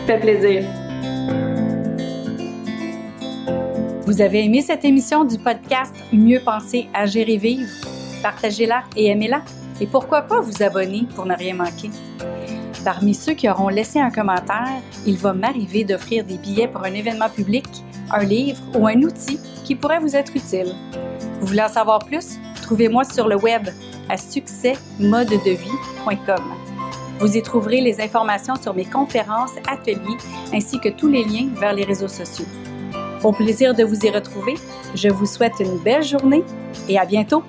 fait plaisir. Vous avez aimé cette émission du podcast Mieux penser, agir et vivre? Partagez-la et aimez-la. Et pourquoi pas vous abonner pour ne rien manquer? Parmi ceux qui auront laissé un commentaire, il va m'arriver d'offrir des billets pour un événement public, un livre ou un outil qui pourrait vous être utile. Vous voulez en savoir plus? Trouvez-moi sur le web à succèsmodedevie.com. Vous y trouverez les informations sur mes conférences, ateliers ainsi que tous les liens vers les réseaux sociaux. Au plaisir de vous y retrouver, je vous souhaite une belle journée et à bientôt!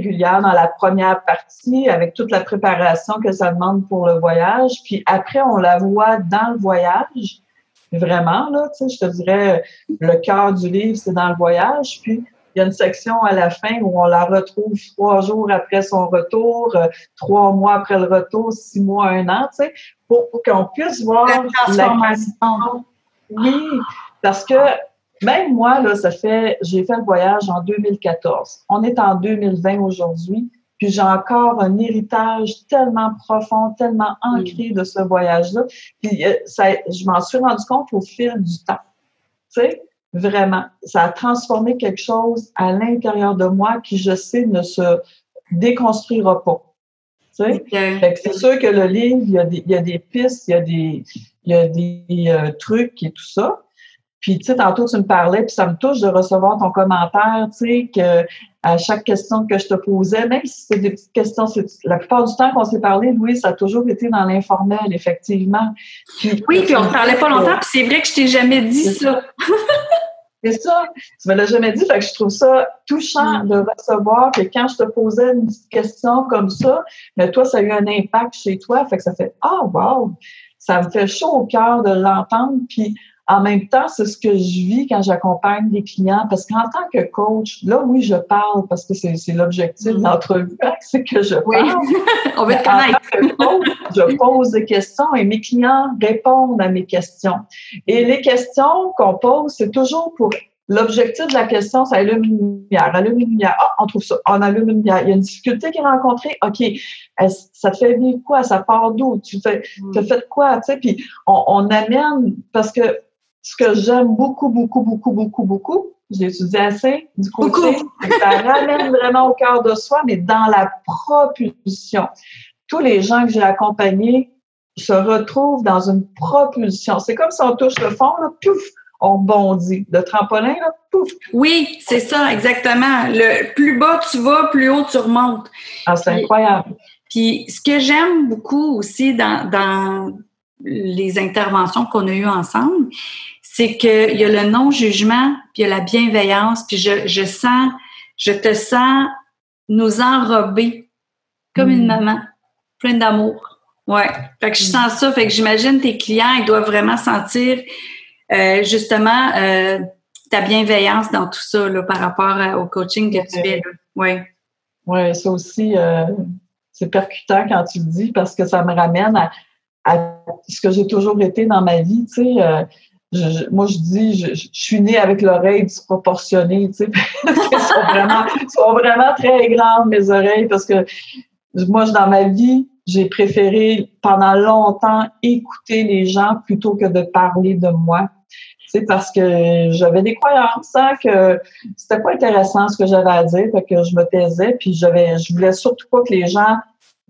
Régulière dans la première partie avec toute la préparation que ça demande pour le voyage. Puis après, on la voit dans le voyage. Vraiment, là, tu sais, je te dirais, le cœur du livre, c'est dans le voyage. Puis il y a une section à la fin où on la retrouve trois jours après son retour, euh, trois mois après le retour, six mois, un an, tu sais, pour, qu'on puisse voir la transformation. Oui, parce que même moi, là, ça fait, j'ai fait le voyage en 2014. On est en 2020 aujourd'hui, puis j'ai encore un héritage tellement profond, tellement ancré de ce voyage-là. Puis euh, ça, je m'en suis rendu compte au fil du temps. Tu sais, vraiment, ça a transformé quelque chose à l'intérieur de moi qui, je sais, ne se déconstruira pas. Tu sais? c'est sûr que le livre, il y, a des, il y a des pistes, il y a des, il y a des euh, trucs et tout ça. Puis, tu sais, tantôt, tu me parlais, puis ça me touche de recevoir ton commentaire, tu sais, que à chaque question que je te posais, même si c'est des petites questions, la plupart du temps qu'on s'est parlé, Louis, ça a toujours été dans l'informel, effectivement. oui, puis on ne parlait pas longtemps, puis c'est vrai que je t'ai jamais dit ça. [LAUGHS] c'est ça, tu me l'as jamais dit, fait que je trouve ça touchant mm. de recevoir que quand je te posais une petite question comme ça, mais toi, ça a eu un impact chez toi, fait que ça fait « Ah, wow! » Ça me fait chaud au cœur de l'entendre, puis en même temps, c'est ce que je vis quand j'accompagne des clients, parce qu'en tant que coach, là, oui, je parle parce que c'est, l'objectif de mm-hmm. l'entrevue, [LAUGHS] c'est que je parle. Oui. [LAUGHS] On veut te connaître. Coach, je pose des questions et mes clients répondent à mes questions. Et les questions qu'on pose, c'est toujours pour L'objectif de la question, c'est allume une lumière. Allume une lumière. Ah, on trouve ça. On allume une lumière. Il y a une difficulté qui est rencontrée. OK. Ça te fait vivre quoi? Ça part d'où? Tu fais, mm. tu fait quoi? Tu sais, puis on, on amène, parce que ce que j'aime beaucoup, beaucoup, beaucoup, beaucoup, beaucoup, j'ai étudié assez du côté, ça ramène vraiment au cœur de soi, mais dans la propulsion. Tous les gens que j'ai accompagnés se retrouvent dans une propulsion. C'est comme si on touche le fond, là, pouf, on bondit. Le trampolin, là, pouf. Oui, c'est ça, exactement. Le plus bas tu vas, plus haut tu remontes. Ah, c'est incroyable. Puis ce que j'aime beaucoup aussi dans, dans les interventions qu'on a eues ensemble, c'est qu'il y a le non-jugement, puis il y a la bienveillance, puis je, je sens, je te sens nous enrober comme une mm. maman, pleine d'amour. Ouais. Fait que je sens ça, fait que j'imagine tes clients, ils doivent vraiment sentir euh, justement euh, ta bienveillance dans tout ça là, par rapport au coaching que tu fais. Oui. Oui, ça aussi, euh, c'est percutant quand tu le dis parce que ça me ramène à, à ce que j'ai toujours été dans ma vie. Tu sais, moi, je dis, je, suis née avec l'oreille disproportionnée, tu sais. [LAUGHS] Elles sont vraiment, sont vraiment très grandes, mes oreilles, parce que moi, dans ma vie, j'ai préféré pendant longtemps écouter les gens plutôt que de parler de moi. C'est parce que j'avais des croyances, hein, que c'était pas intéressant ce que j'avais à dire, que je me taisais, puis je voulais surtout pas que les gens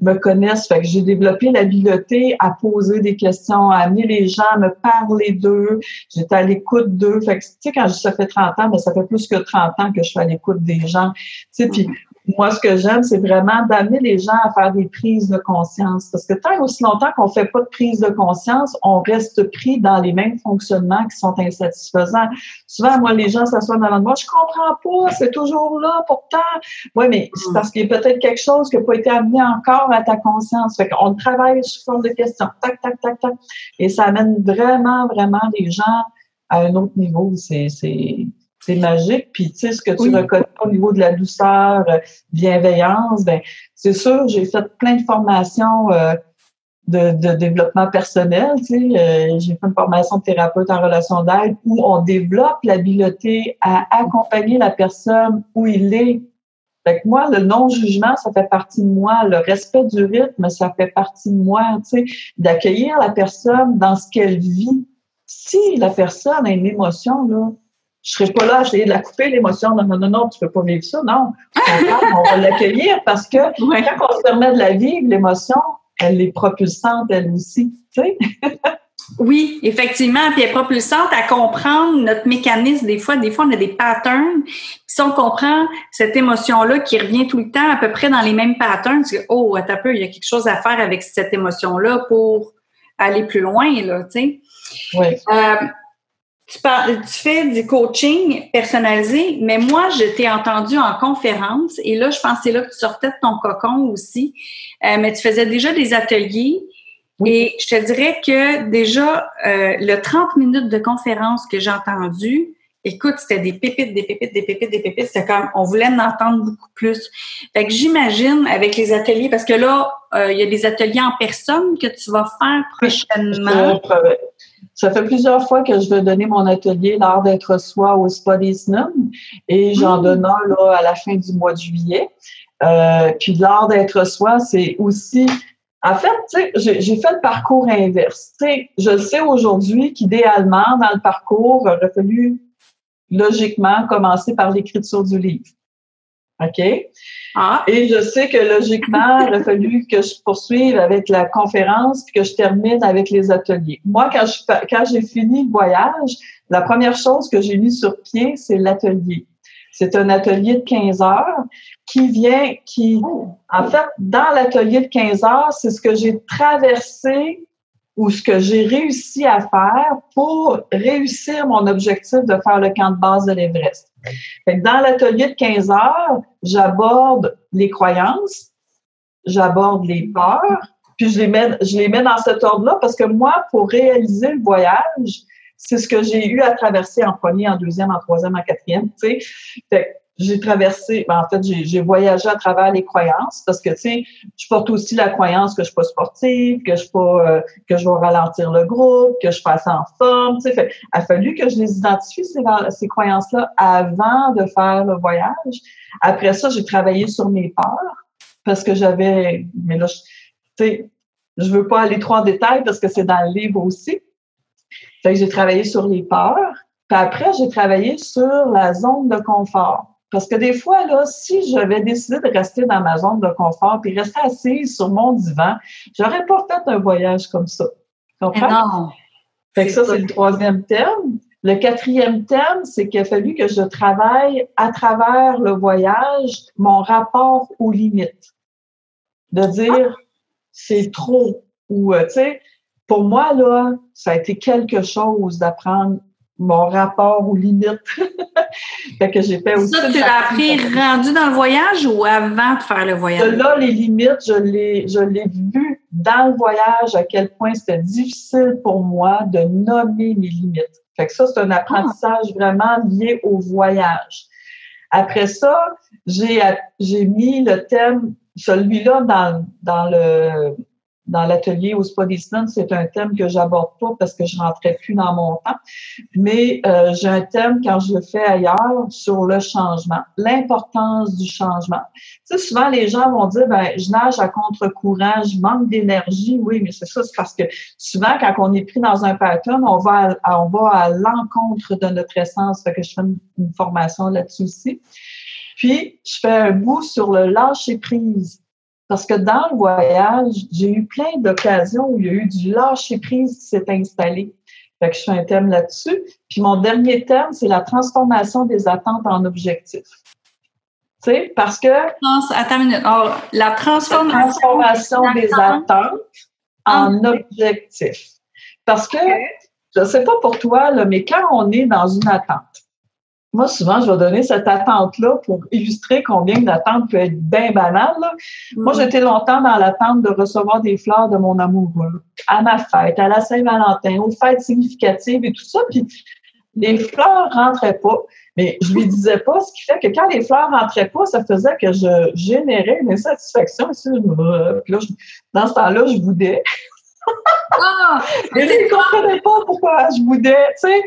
me connaissent. Fait que j'ai développé l'habileté à poser des questions, à amener les gens à me parler d'eux. J'étais à l'écoute d'eux. Fait que, tu sais, quand ça fait 30 ans, mais ça fait plus que 30 ans que je suis à l'écoute des gens. Tu sais, puis moi, ce que j'aime, c'est vraiment d'amener les gens à faire des prises de conscience. Parce que tant aussi longtemps qu'on fait pas de prise de conscience, on reste pris dans les mêmes fonctionnements qui sont insatisfaisants. Souvent, moi, les gens s'assoient devant moi, je comprends pas, c'est toujours là, pourtant. Oui, mais c'est mm. parce qu'il y a peut-être quelque chose qui n'a pas été amené encore à ta conscience. Fait qu'on travaille sous forme de questions. Tac, tac, tac, tac. Et ça amène vraiment, vraiment les gens à un autre niveau. C'est, c'est, c'est magique. Puis, tu sais, ce que tu reconnais au niveau de la douceur, euh, bienveillance, ben c'est sûr, j'ai fait plein de formations euh, de, de, développement personnel. Tu sais, euh, j'ai fait une formation de thérapeute en relation d'aide où on développe l'habileté à accompagner la personne où il est. Fait que moi, le non-jugement, ça fait partie de moi. Le respect du rythme, ça fait partie de moi. Tu sais, d'accueillir la personne dans ce qu'elle vit. Si la personne a une émotion, là, je serais pas là à essayer de la couper, l'émotion. Non, non, non, non, tu peux pas vivre ça. Non. [LAUGHS] on va l'accueillir parce que quand on se permet de la vivre, l'émotion, elle est propulsante, elle aussi. Tu sais? [LAUGHS] oui, effectivement. Puis elle est propulsante à comprendre notre mécanisme. Des fois, des fois, on a des patterns. si on comprend cette émotion-là qui revient tout le temps à peu près dans les mêmes patterns, tu dis, oh, un peu, il y a quelque chose à faire avec cette émotion-là pour aller plus loin, là, tu sais. Oui. Euh, tu, parles, tu fais du coaching personnalisé, mais moi, je t'ai entendu en conférence et là, je c'est là que tu sortais de ton cocon aussi. Euh, mais tu faisais déjà des ateliers et je te dirais que déjà, euh, le 30 minutes de conférence que j'ai entendu, écoute, c'était des pépites, des pépites, des pépites, des pépites. C'était comme, on voulait en entendre beaucoup plus. Fait que j'imagine avec les ateliers, parce que là, euh, il y a des ateliers en personne que tu vas faire prochainement. Ça fait plusieurs fois que je vais donner mon atelier L'art d'être soi au Spa des et j'en mmh. donne un là, à la fin du mois de juillet. Euh, puis l'art d'être soi, c'est aussi en fait, j'ai fait le parcours inverse. je sais aujourd'hui qu'idéalement, dans le parcours, il aurait fallu logiquement commencer par l'écriture du livre. OK? Ah. Et je sais que logiquement, il a fallu que je poursuive avec la conférence puis que je termine avec les ateliers. Moi, quand je, quand j'ai fini le voyage, la première chose que j'ai mis sur pied, c'est l'atelier. C'est un atelier de 15 heures qui vient, qui, oh. en fait, dans l'atelier de 15 heures, c'est ce que j'ai traversé ou ce que j'ai réussi à faire pour réussir mon objectif de faire le camp de base de l'Everest. Dans l'atelier de 15 heures, j'aborde les croyances, j'aborde les peurs, puis je les mets, dans cet ordre-là parce que moi, pour réaliser le voyage, c'est ce que j'ai eu à traverser en premier, en deuxième, en troisième, en quatrième, j'ai traversé, ben, en fait, j'ai voyagé à travers les croyances parce que, tu sais, je porte aussi la croyance que je suis pas sportive, que je suis pas, euh, que je vais ralentir le groupe, que je passe en forme, tu sais. Il a fallu que je les identifie, ces, ces croyances-là, avant de faire le voyage. Après ça, j'ai travaillé sur mes peurs parce que j'avais, mais là, tu sais, je veux pas aller trop en détail parce que c'est dans le livre aussi. Fait j'ai travaillé sur les peurs. Puis après, j'ai travaillé sur la zone de confort. Parce que des fois, là, si j'avais décidé de rester dans ma zone de confort puis rester assise sur mon divan, j'aurais pas fait un voyage comme ça. Comprends? Non. Fait que ça, c'est le troisième thème. Le quatrième thème, c'est qu'il a fallu que je travaille à travers le voyage mon rapport aux limites. De dire, c'est trop. Ou, euh, tu sais, pour moi, là, ça a été quelque chose d'apprendre mon rapport aux limites. [LAUGHS] fait que j'ai fait aussi. Ça, tu l'as appris rendu dans le voyage ou avant de faire le voyage? Là, les limites, je l'ai, je l'ai vu dans le voyage à quel point c'était difficile pour moi de nommer mes limites. Fait que ça, c'est un apprentissage ah. vraiment lié au voyage. Après ça, j'ai, j'ai mis le thème, celui-là dans, dans le, dans l'atelier au Spa c'est un thème que j'aborde pas parce que je rentrais plus dans mon temps. Mais euh, j'ai un thème quand je le fais ailleurs sur le changement, l'importance du changement. Tu sais, souvent les gens vont dire ben je nage à contre-courant, je manque d'énergie. Oui, mais c'est ça, c'est parce que souvent quand on est pris dans un pattern, on va à, on va à l'encontre de notre essence. Fait que je fais une formation là-dessus aussi. Puis, je fais un bout sur le lâcher prise. Parce que dans le voyage, j'ai eu plein d'occasions où il y a eu du lâcher prise qui s'est installé. Fait que je fais un thème là-dessus. Puis mon dernier thème, c'est la transformation des attentes en objectifs. Tu sais, parce que. Attends une minute. la transformation, des attentes en objectifs. Parce que, je ne sais pas pour toi, là, mais quand on est dans une attente, moi, souvent, je vais donner cette attente-là pour illustrer combien une attente peut être bien banale. Moi, mm. j'étais longtemps dans l'attente de recevoir des fleurs de mon amoureux à ma fête, à la Saint-Valentin, aux fêtes significatives et tout ça. Puis les fleurs rentraient pas, mais je lui disais pas, ce qui fait que quand les fleurs rentraient pas, ça faisait que je générais une insatisfaction. Puis là, dans ce temps-là, je boudais. Ah, mais là, ils comprenaient pas pourquoi je boudais, tu sais.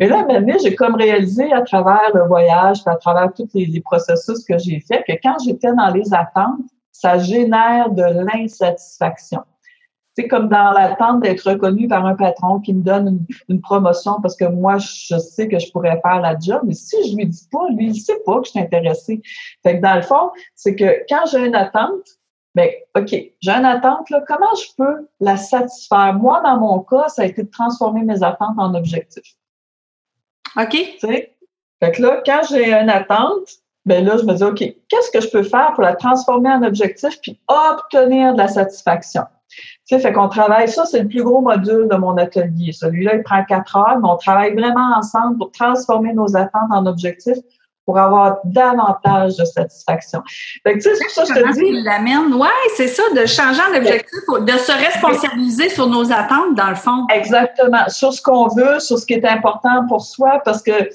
Et là, maintenant, j'ai comme réalisé à travers le voyage, à travers tous les, processus que j'ai faits, que quand j'étais dans les attentes, ça génère de l'insatisfaction. C'est comme dans l'attente d'être reconnu par un patron qui me donne une, promotion parce que moi, je sais que je pourrais faire la job, mais si je lui dis pas, lui, il sait pas que je suis intéressée. Fait que dans le fond, c'est que quand j'ai une attente, Bien, OK, j'ai une attente, là, comment je peux la satisfaire? Moi, dans mon cas, ça a été de transformer mes attentes en objectifs. OK. Tu sais? Fait que là, quand j'ai une attente, ben là, je me dis, OK, qu'est-ce que je peux faire pour la transformer en objectif puis obtenir de la satisfaction? Tu sais, fait qu'on travaille, ça, c'est le plus gros module de mon atelier. Celui-là, il prend quatre heures, mais on travaille vraiment ensemble pour transformer nos attentes en objectifs pour avoir davantage de satisfaction. Fait que, tu sais, c'est ça que je te dis. l'amène. Ouais, c'est ça, de changer l'objectif, de se responsabiliser sur nos attentes, dans le fond. Exactement. Sur ce qu'on veut, sur ce qui est important pour soi, parce que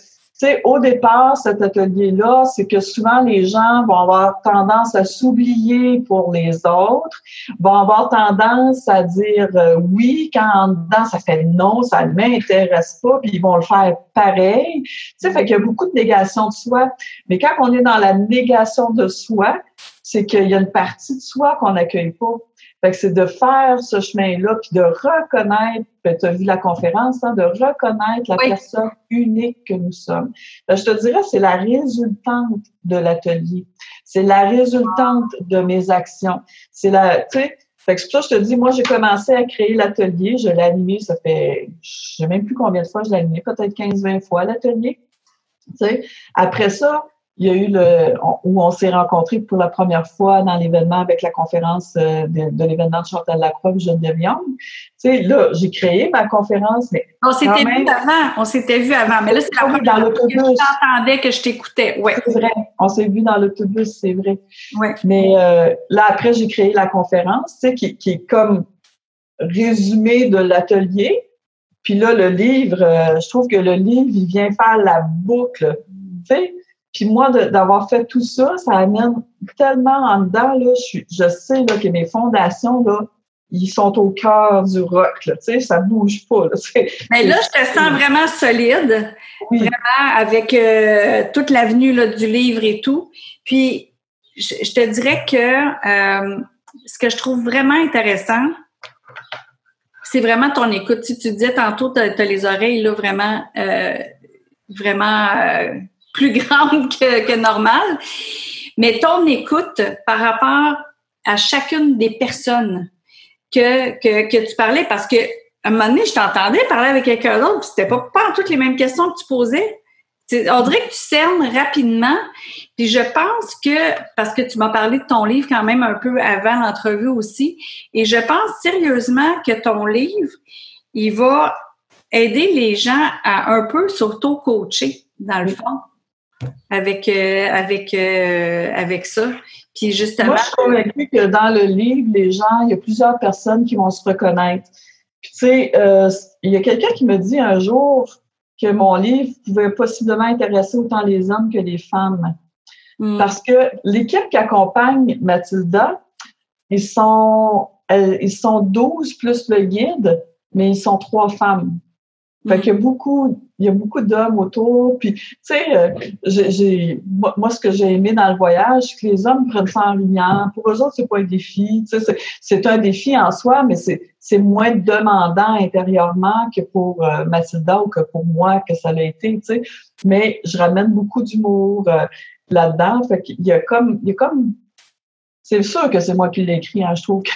au départ, cet atelier-là, c'est que souvent les gens vont avoir tendance à s'oublier pour les autres, vont avoir tendance à dire euh, oui quand en dedans ça fait non, ça ne m'intéresse pas, puis ils vont le faire pareil. Tu sais, fait qu'il y a beaucoup de négation de soi. Mais quand on est dans la négation de soi, c'est qu'il y a une partie de soi qu'on n'accueille pas. Fait que c'est de faire ce chemin-là, puis de reconnaître, ben, tu as vu la conférence, hein, de reconnaître la personne unique que nous sommes. Ben, je te dirais, c'est la résultante de l'atelier. C'est la résultante de mes actions. C'est la, tu sais, fait que ça, je te dis, moi, j'ai commencé à créer l'atelier. Je l'ai animé, ça fait, je sais même plus combien de fois je l'ai animé, peut-être 15-20 fois l'atelier. Tu sais, après ça, il y a eu le où on s'est rencontrés pour la première fois dans l'événement avec la conférence euh, de, l'événement de Chantal Lacroix et Geneviève Young. Tu sais, là, j'ai créé ma conférence, mais on s'était vu avant, on s'était vu avant, mais là c'est la première dans l'autobus. Que je t'entendais, que je t'écoutais. Ouais. C'est vrai, on s'est vu dans l'autobus, c'est vrai. Ouais. Mais euh, là après j'ai créé la conférence, tu sais, qui, qui est comme résumé de l'atelier. Puis là, le livre, euh, je trouve que le livre, il vient faire la boucle. Tu sais, puis moi, d'avoir fait tout ça, ça amène tellement en dedans, là, je, je sais là, que mes fondations, là, ils sont au cœur du rock, là, tu sais, ça bouge pas. Là, Mais là, je te sens vraiment solide, vraiment avec euh, toute l'avenue du livre et tout. Puis, je, te dirais que euh, ce que je trouve vraiment intéressant, c'est vraiment ton écoute. Si tu disais tantôt, tu as, les oreilles là, vraiment, euh, vraiment plus [LAUGHS] grande que, que normale. Mais ton écoute par rapport à chacune des personnes que, que, que tu parlais, parce que à un moment donné, je t'entendais parler avec quelqu'un d'autre, c'était pas, pas toutes les mêmes questions que tu posais. On dirait que tu cernes rapidement. Puis je pense que, parce que tu m'as parlé de ton livre quand même un peu avant l'entrevue aussi, et je pense sérieusement que ton livre, il va aider les gens à un peu s'auto-coacher, dans le fond avec, euh, avec, euh, avec ça. Puis justement. Moi, je suis convaincue que dans le livre, les gens, il y a plusieurs personnes qui vont se reconnaître. Puis, tu sais, euh, il y a quelqu'un qui me dit un jour que mon livre pouvait possiblement intéresser autant les hommes que les femmes. Hmm. Parce que l'équipe qui accompagne Mathilda, ils sont ils sont 12 plus le guide, mais ils sont trois femmes. Fait qu'il y a mm. beaucoup, il y a beaucoup d'hommes autour. Puis, tu sais, euh, j'ai, moi, ce que j'ai aimé dans le voyage, c'est que les hommes prennent ça en riant. Pour eux autres, c'est pas un défi. Tu sais, c'est un défi en soi, mais c'est, c'est moins demandant intérieurement que pour euh, Mathilda ou que pour moi que ça l'a été. Tu sais, mais je ramène beaucoup d'humour euh, là-dedans. Fait qu'il y a comme, il y a comme c'est sûr que c'est moi qui l'ai écrit. Hein. Je trouve que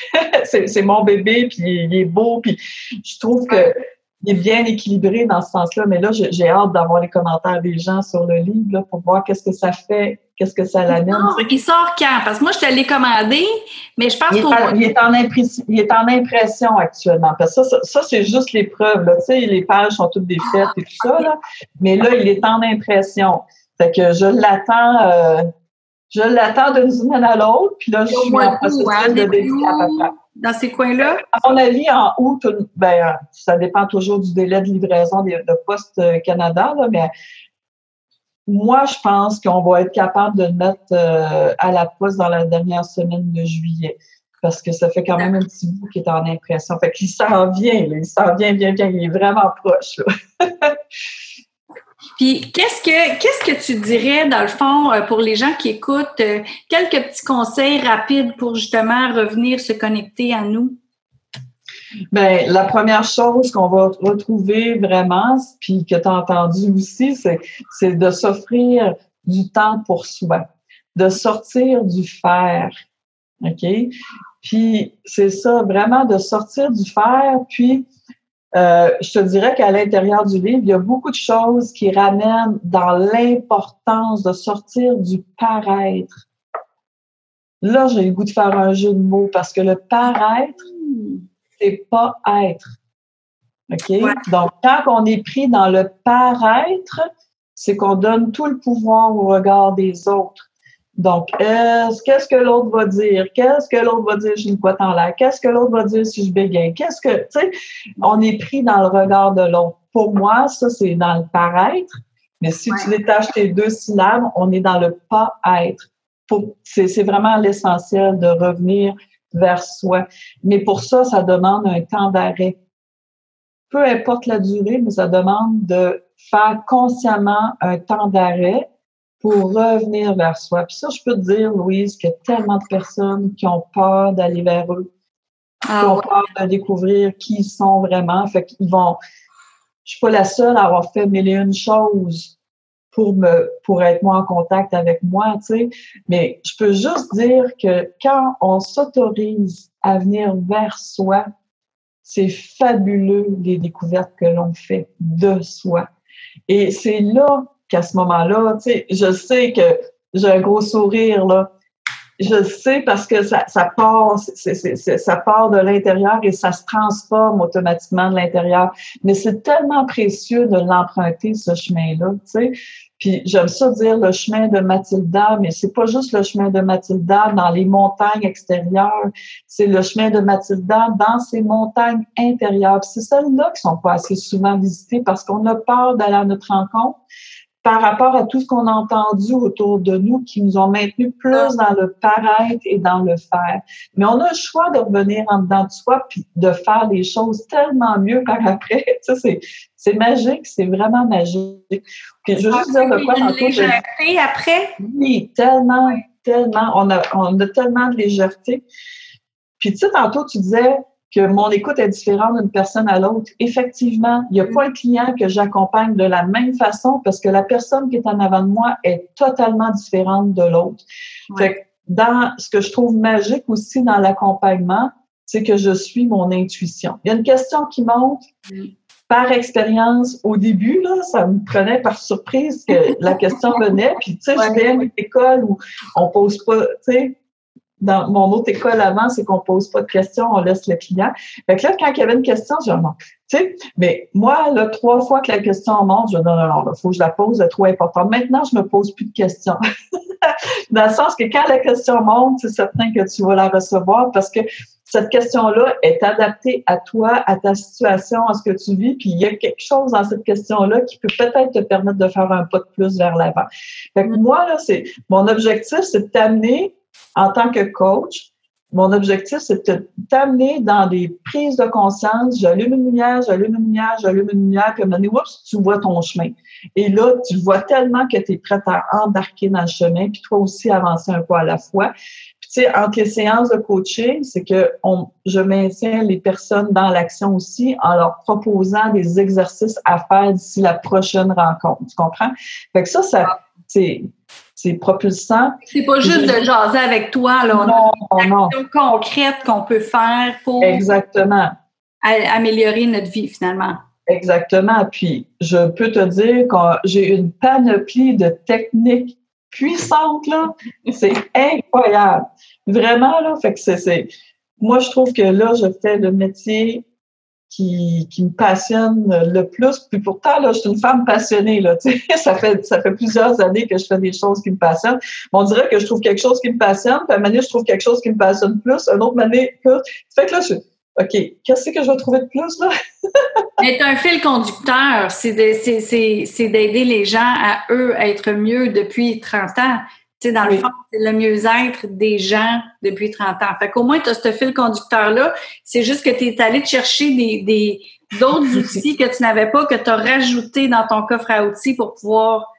[LAUGHS] c'est mon bébé, puis il est beau, puis je trouve que il est bien équilibré dans ce sens-là. Mais là, j'ai hâte d'avoir les commentaires des gens sur le livre là, pour voir qu'est-ce que ça fait, qu'est-ce que ça l'amène. Il sort quand? Parce que moi, je te l'ai commandé, mais je pense qu'il il, est en il est en impression actuellement. Parce que ça, ça, c'est juste l'épreuve. Tu sais, les pages sont toutes défaites et tout ça. Là. Mais là, il est en impression. Fait que je l'attends. Euh, je l'attends d'une semaine à l'autre, puis là, je suis en processus hein, de dédicace dans ces coins-là? À mon avis, en août, ben, ça dépend toujours du délai de livraison de, Poste Canada, là, mais moi, je pense qu'on va être capable de le mettre euh, à la poste dans la dernière semaine de juillet. Parce que ça fait quand même un petit bout qui est en impression. Fait qu'il s'en vient, il s'en vient bien, bien, il est vraiment proche. [LAUGHS] Puis qu'est-ce que tu dirais dans le fond euh, pour les gens qui écoutent euh, quelques petits conseils rapides pour justement revenir se connecter à nous? Bien, la première chose qu'on va retrouver vraiment, puis que tu as entendu aussi, c'est, c'est de s'offrir du temps pour soi, de sortir du faire. OK? Puis c'est ça, vraiment de sortir du faire, puis euh, je te dirais qu'à l'intérieur du livre, il y a beaucoup de choses qui ramènent dans l'importance de sortir du paraître. Là, j'ai le goût de faire un jeu de mots parce que le paraître, c'est pas être. OK? Donc, quand on est pris dans le paraître, c'est qu'on donne tout le pouvoir au regard des autres. Donc, qu'est-ce que l'autre va dire? Qu'est-ce que l'autre va dire si une couette en l'air? Qu'est-ce que l'autre va dire si je bégaye? Qu'est-ce que, tu sais, on est pris dans le regard de l'autre. Pour moi, ça, c'est dans le paraître. Mais si tu détaches tes deux syllabes, on est dans le pas-être. C'est vraiment l'essentiel de revenir vers soi. Mais pour ça, ça demande un temps d'arrêt. Peu importe la durée, mais ça demande de faire consciemment un temps d'arrêt pour revenir vers soi. Puis ça, je peux te dire, Louise, qu'il y a tellement de personnes qui ont peur d'aller vers eux, qui ah ont peur de découvrir qui ils sont vraiment. Fait qu'ils vont. Je suis pas la seule à avoir fait mille et une choses pour me pour être moi en contact avec moi, tu sais. Mais je peux juste dire que quand on s'autorise à venir vers soi, c'est fabuleux les découvertes que l'on fait de soi. Et c'est là qu'à ce moment-là, tu sais, je sais que j'ai un gros sourire, là. Je sais parce que ça, ça part, ça part de l'intérieur et ça se transforme automatiquement de l'intérieur. Mais c'est tellement précieux de l'emprunter, ce chemin-là, tu sais. Puis j'aime ça dire le chemin de Mathilda, mais c'est pas juste le chemin de Mathilda dans les montagnes extérieures, c'est le chemin de Mathilda dans ces montagnes intérieures. C'est celles-là qui sont pas assez souvent visitées parce qu'on a peur d'aller à notre rencontre par rapport à tout ce qu'on a entendu autour de nous qui nous ont maintenus plus dans le paraître et dans le faire. Mais on a le choix de revenir en dedans de soi puis de faire les choses tellement mieux par après. [LAUGHS] Ça, c'est, c'est magique, c'est vraiment magique. Puis je veux juste dire de quoi tantôt. légèreté après? Oui, tellement, tellement. On a, on a tellement de légèreté. Puis tu sais, tantôt, tu disais, que mon écoute est différente d'une personne à l'autre. Effectivement, il n'y a pas un client que j'accompagne de la même façon parce que la personne qui est en avant de moi est totalement différente de l'autre. Fait dans ce que je trouve magique aussi dans l'accompagnement, c'est que je suis mon intuition. Il y a une question qui monte. Par expérience, au début, là, ça me prenait par surprise que la question [LAUGHS] venait. Puis, tu sais, je vais à une école où on pose pas, tu sais, dans mon autre école avant, c'est qu'on pose pas de questions, on laisse le client. Fait que là, quand il y avait une question, je dis, tu sais, mais moi, là, trois fois que la question monte, je dis, non, non, non, il faut que je la pose, c'est trop important. Maintenant, je me pose plus de questions. [LAUGHS] dans le sens que quand la question monte, c'est certain que tu vas la recevoir parce que cette question-là est adaptée à toi, à ta situation, à ce que tu vis, puis il y a quelque chose dans cette question-là qui peut peut-être te permettre de faire un pas de plus vers l'avant. Fait que moi, là, c'est, mon objectif, c'est de t'amener en tant que coach mon objectif, c'est de t'amener dans des prises de conscience. J'allume une lumière, j'allume une lumière, j'allume une lumière, puis à un moment donné, oups, tu vois ton chemin. Et là, tu vois tellement que tu es prête à embarquer dans le chemin, puis toi aussi avancer un peu à la fois. Puis tu sais, entre les séances de coaching, c'est que on, je maintiens les personnes dans l'action aussi en leur proposant des exercices à faire d'ici la prochaine rencontre. Tu comprends? Fait que ça, ça, c'est c'est propulsant. C'est pas juste de jaser avec toi, là. On non, a une concrète qu'on peut faire pour Exactement. améliorer notre vie, finalement. Exactement. Puis, je peux te dire que j'ai une panoplie de techniques puissantes, là. C'est incroyable. Vraiment, là. Fait que c'est, moi, je trouve que là, je fais le métier qui, me passionne le plus. Puis pourtant, là, je suis une femme passionnée. Là, [LAUGHS] ça, fait, ça fait plusieurs années que je fais des choses qui me passionnent. on dirait que je trouve quelque chose qui me passionne, puis à un moment je trouve quelque chose qui me passionne plus, un autre moment, plus. Fait que là, je OK, qu'est-ce que je vais trouver de plus, là? [LAUGHS] Mais un fil conducteur, c'est d'aider les gens à, eux, à être mieux depuis 30 ans dans le fond, c'est le mieux-être des gens depuis 30 ans. Fait qu'au moins, tu as ce fil conducteur-là. C'est juste que tu es allé te chercher des, d'autres [LAUGHS] outils que tu n'avais pas, que tu as rajouté dans ton coffre à outils pour pouvoir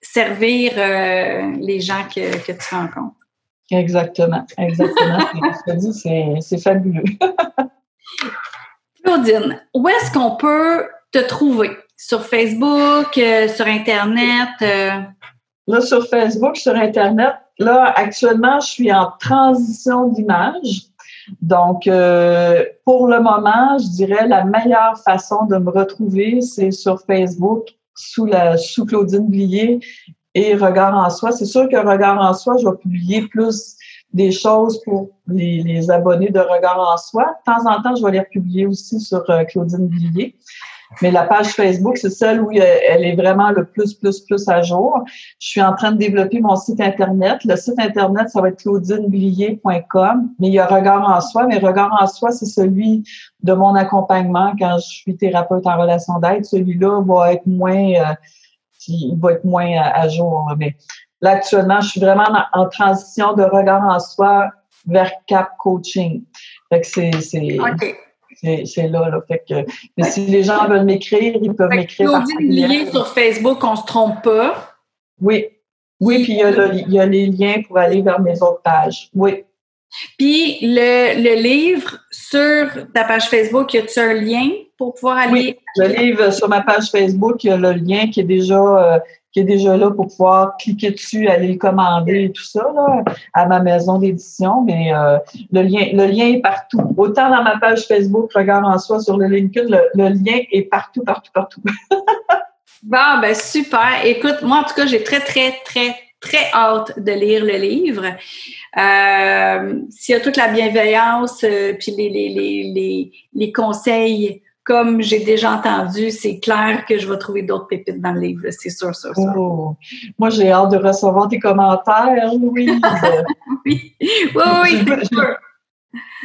servir euh, les gens que, que, tu rencontres. Exactement, exactement. c'est fabuleux. [LAUGHS] Claudine, où est-ce qu'on peut te trouver? Sur Facebook, euh, sur Internet? Euh? Là, sur Facebook, sur Internet, là, actuellement, je suis en transition d'image. Donc, euh, pour le moment, je dirais la meilleure façon de me retrouver, c'est sur Facebook, sous la sous Claudine Blier et Regard en soi. C'est sûr que Regard en soi, je vais publier plus des choses pour les, abonnés de Regard en soi. De temps en temps, je vais les republier aussi sur euh, Claudine Blier. Mais la page Facebook, c'est celle où elle est vraiment le plus, plus, plus à jour. Je suis en train de développer mon site Internet. Le site Internet, ça va être claudineblier.com, mais il y a Regard en soi. Mais Regard en soi, c'est celui de mon accompagnement quand je suis thérapeute en relation d'aide. Celui-là va être moins, euh, il va être moins à, jour. Mais là, actuellement, je suis vraiment en, transition de Regard en soi vers Cap Coaching. Fait que c'est, c'est, c'est là, là. Fait que, mais si les gens veulent m'écrire, ils peuvent m'écrire. Claudine sur Facebook, on se trompe pas. Oui. Oui, puis il y, a il y a les liens pour aller vers mes autres pages. Oui. Puis le, le livre sur ta page Facebook, y a-tu un lien pour pouvoir aller? Oui, le livre sur ma page Facebook, il y a le lien qui est déjà euh, qui est déjà là pour pouvoir cliquer dessus, aller le commander et tout ça là, à ma maison d'édition. Mais euh, le lien, le lien est partout. Autant dans ma page Facebook, regarde en soi sur le LinkedIn, le, lien est partout, partout, partout. [LAUGHS] bon, ben super. Écoute, moi en tout cas, j'ai très, très, très, très hâte de lire le livre. Euh, S'il y a toute la bienveillance, euh, puis les, les, les, les, les conseils comme j'ai déjà entendu, c'est clair que je vais trouver d'autres pépites dans le livre, c'est sûr, sûr, sûr. Oh. Moi, j'ai hâte de recevoir tes commentaires, Louise. [LAUGHS] oui, oui, oui, c'est sûr.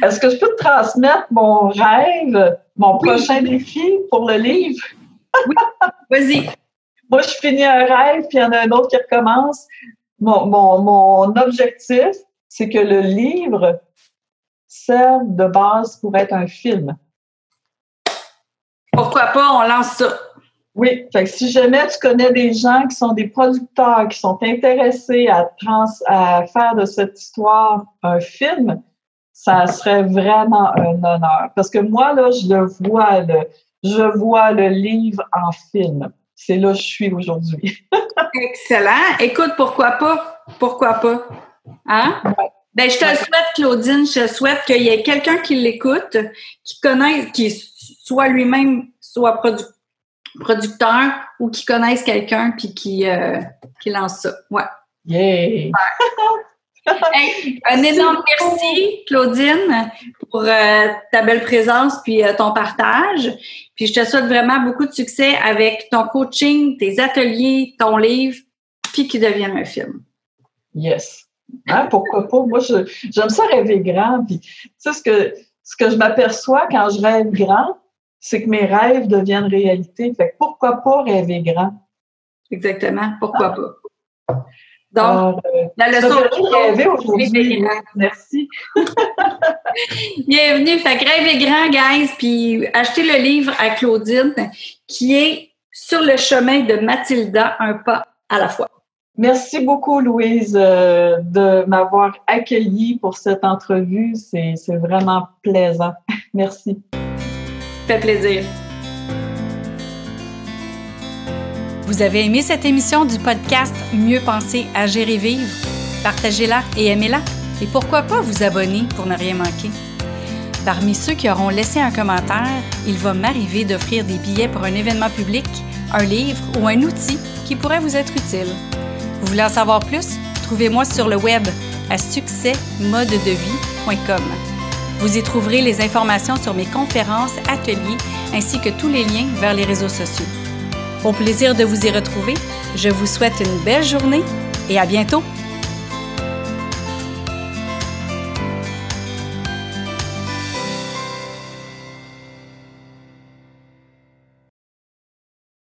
Est-ce que je peux te transmettre mon rêve, mon prochain défi pour le livre? oui, vas-y. [LAUGHS] Moi, je finis un rêve, puis il y en a un autre qui recommence. Mon, mon, mon objectif, c'est que le livre serve de base pour être un film. Pourquoi pas, on lance ça. Oui, fait si jamais tu connais des gens qui sont des producteurs, qui sont intéressés à, à faire de cette histoire un film, ça serait vraiment un honneur. Parce que moi, là, je le vois, le, je vois le livre en film. C'est là que je suis aujourd'hui. [LAUGHS] Excellent. Écoute, pourquoi pas? Pourquoi pas? Hein? Ben, je te souhaite, Claudine, je souhaite qu'il y ait quelqu'un qui l'écoute, qui connaisse, qui soit lui-même soit producteur ou qui connaisse quelqu'un puis qui, euh, qui lance ça. Ouais. Yeah! un énorme merci, Claudine, pour euh, ta belle présence puis euh, ton partage. Puis je te souhaite vraiment beaucoup de succès avec ton coaching, tes ateliers, ton livre, puis qu'il devienne un film. Yes. Hein, pourquoi pas? Moi, j'aime ça rêver grand. Puis, tu sais, ce que, ce que je m'aperçois quand je rêve grand, c'est que mes rêves deviennent réalité. Fait pourquoi pas rêver grand? Exactement. Pourquoi pas? Donc, euh, la leçon aujourd'hui. Merci. [LAUGHS] Bienvenue. Fait que grand, guys, puis achetez le livre à Claudine qui est Sur le chemin de Mathilda, un pas à la fois. Merci beaucoup, Louise, euh, de m'avoir accueillie pour cette entrevue. C'est vraiment plaisant. [LAUGHS] Merci. Fait plaisir. Vous avez aimé cette émission du podcast Mieux penser, agir et vivre? Partagez-la et aimez-la. Et pourquoi pas vous abonner pour ne rien manquer? Parmi ceux qui auront laissé un commentaire, il va m'arriver d'offrir des billets pour un événement public, un livre ou un outil qui pourrait vous être utile. Vous voulez en savoir plus? Trouvez-moi sur le web à succèsmodedevie.com. Vous y trouverez les informations sur mes conférences, ateliers ainsi que tous les liens vers les réseaux sociaux. Au plaisir de vous y retrouver, je vous souhaite une belle journée et à bientôt!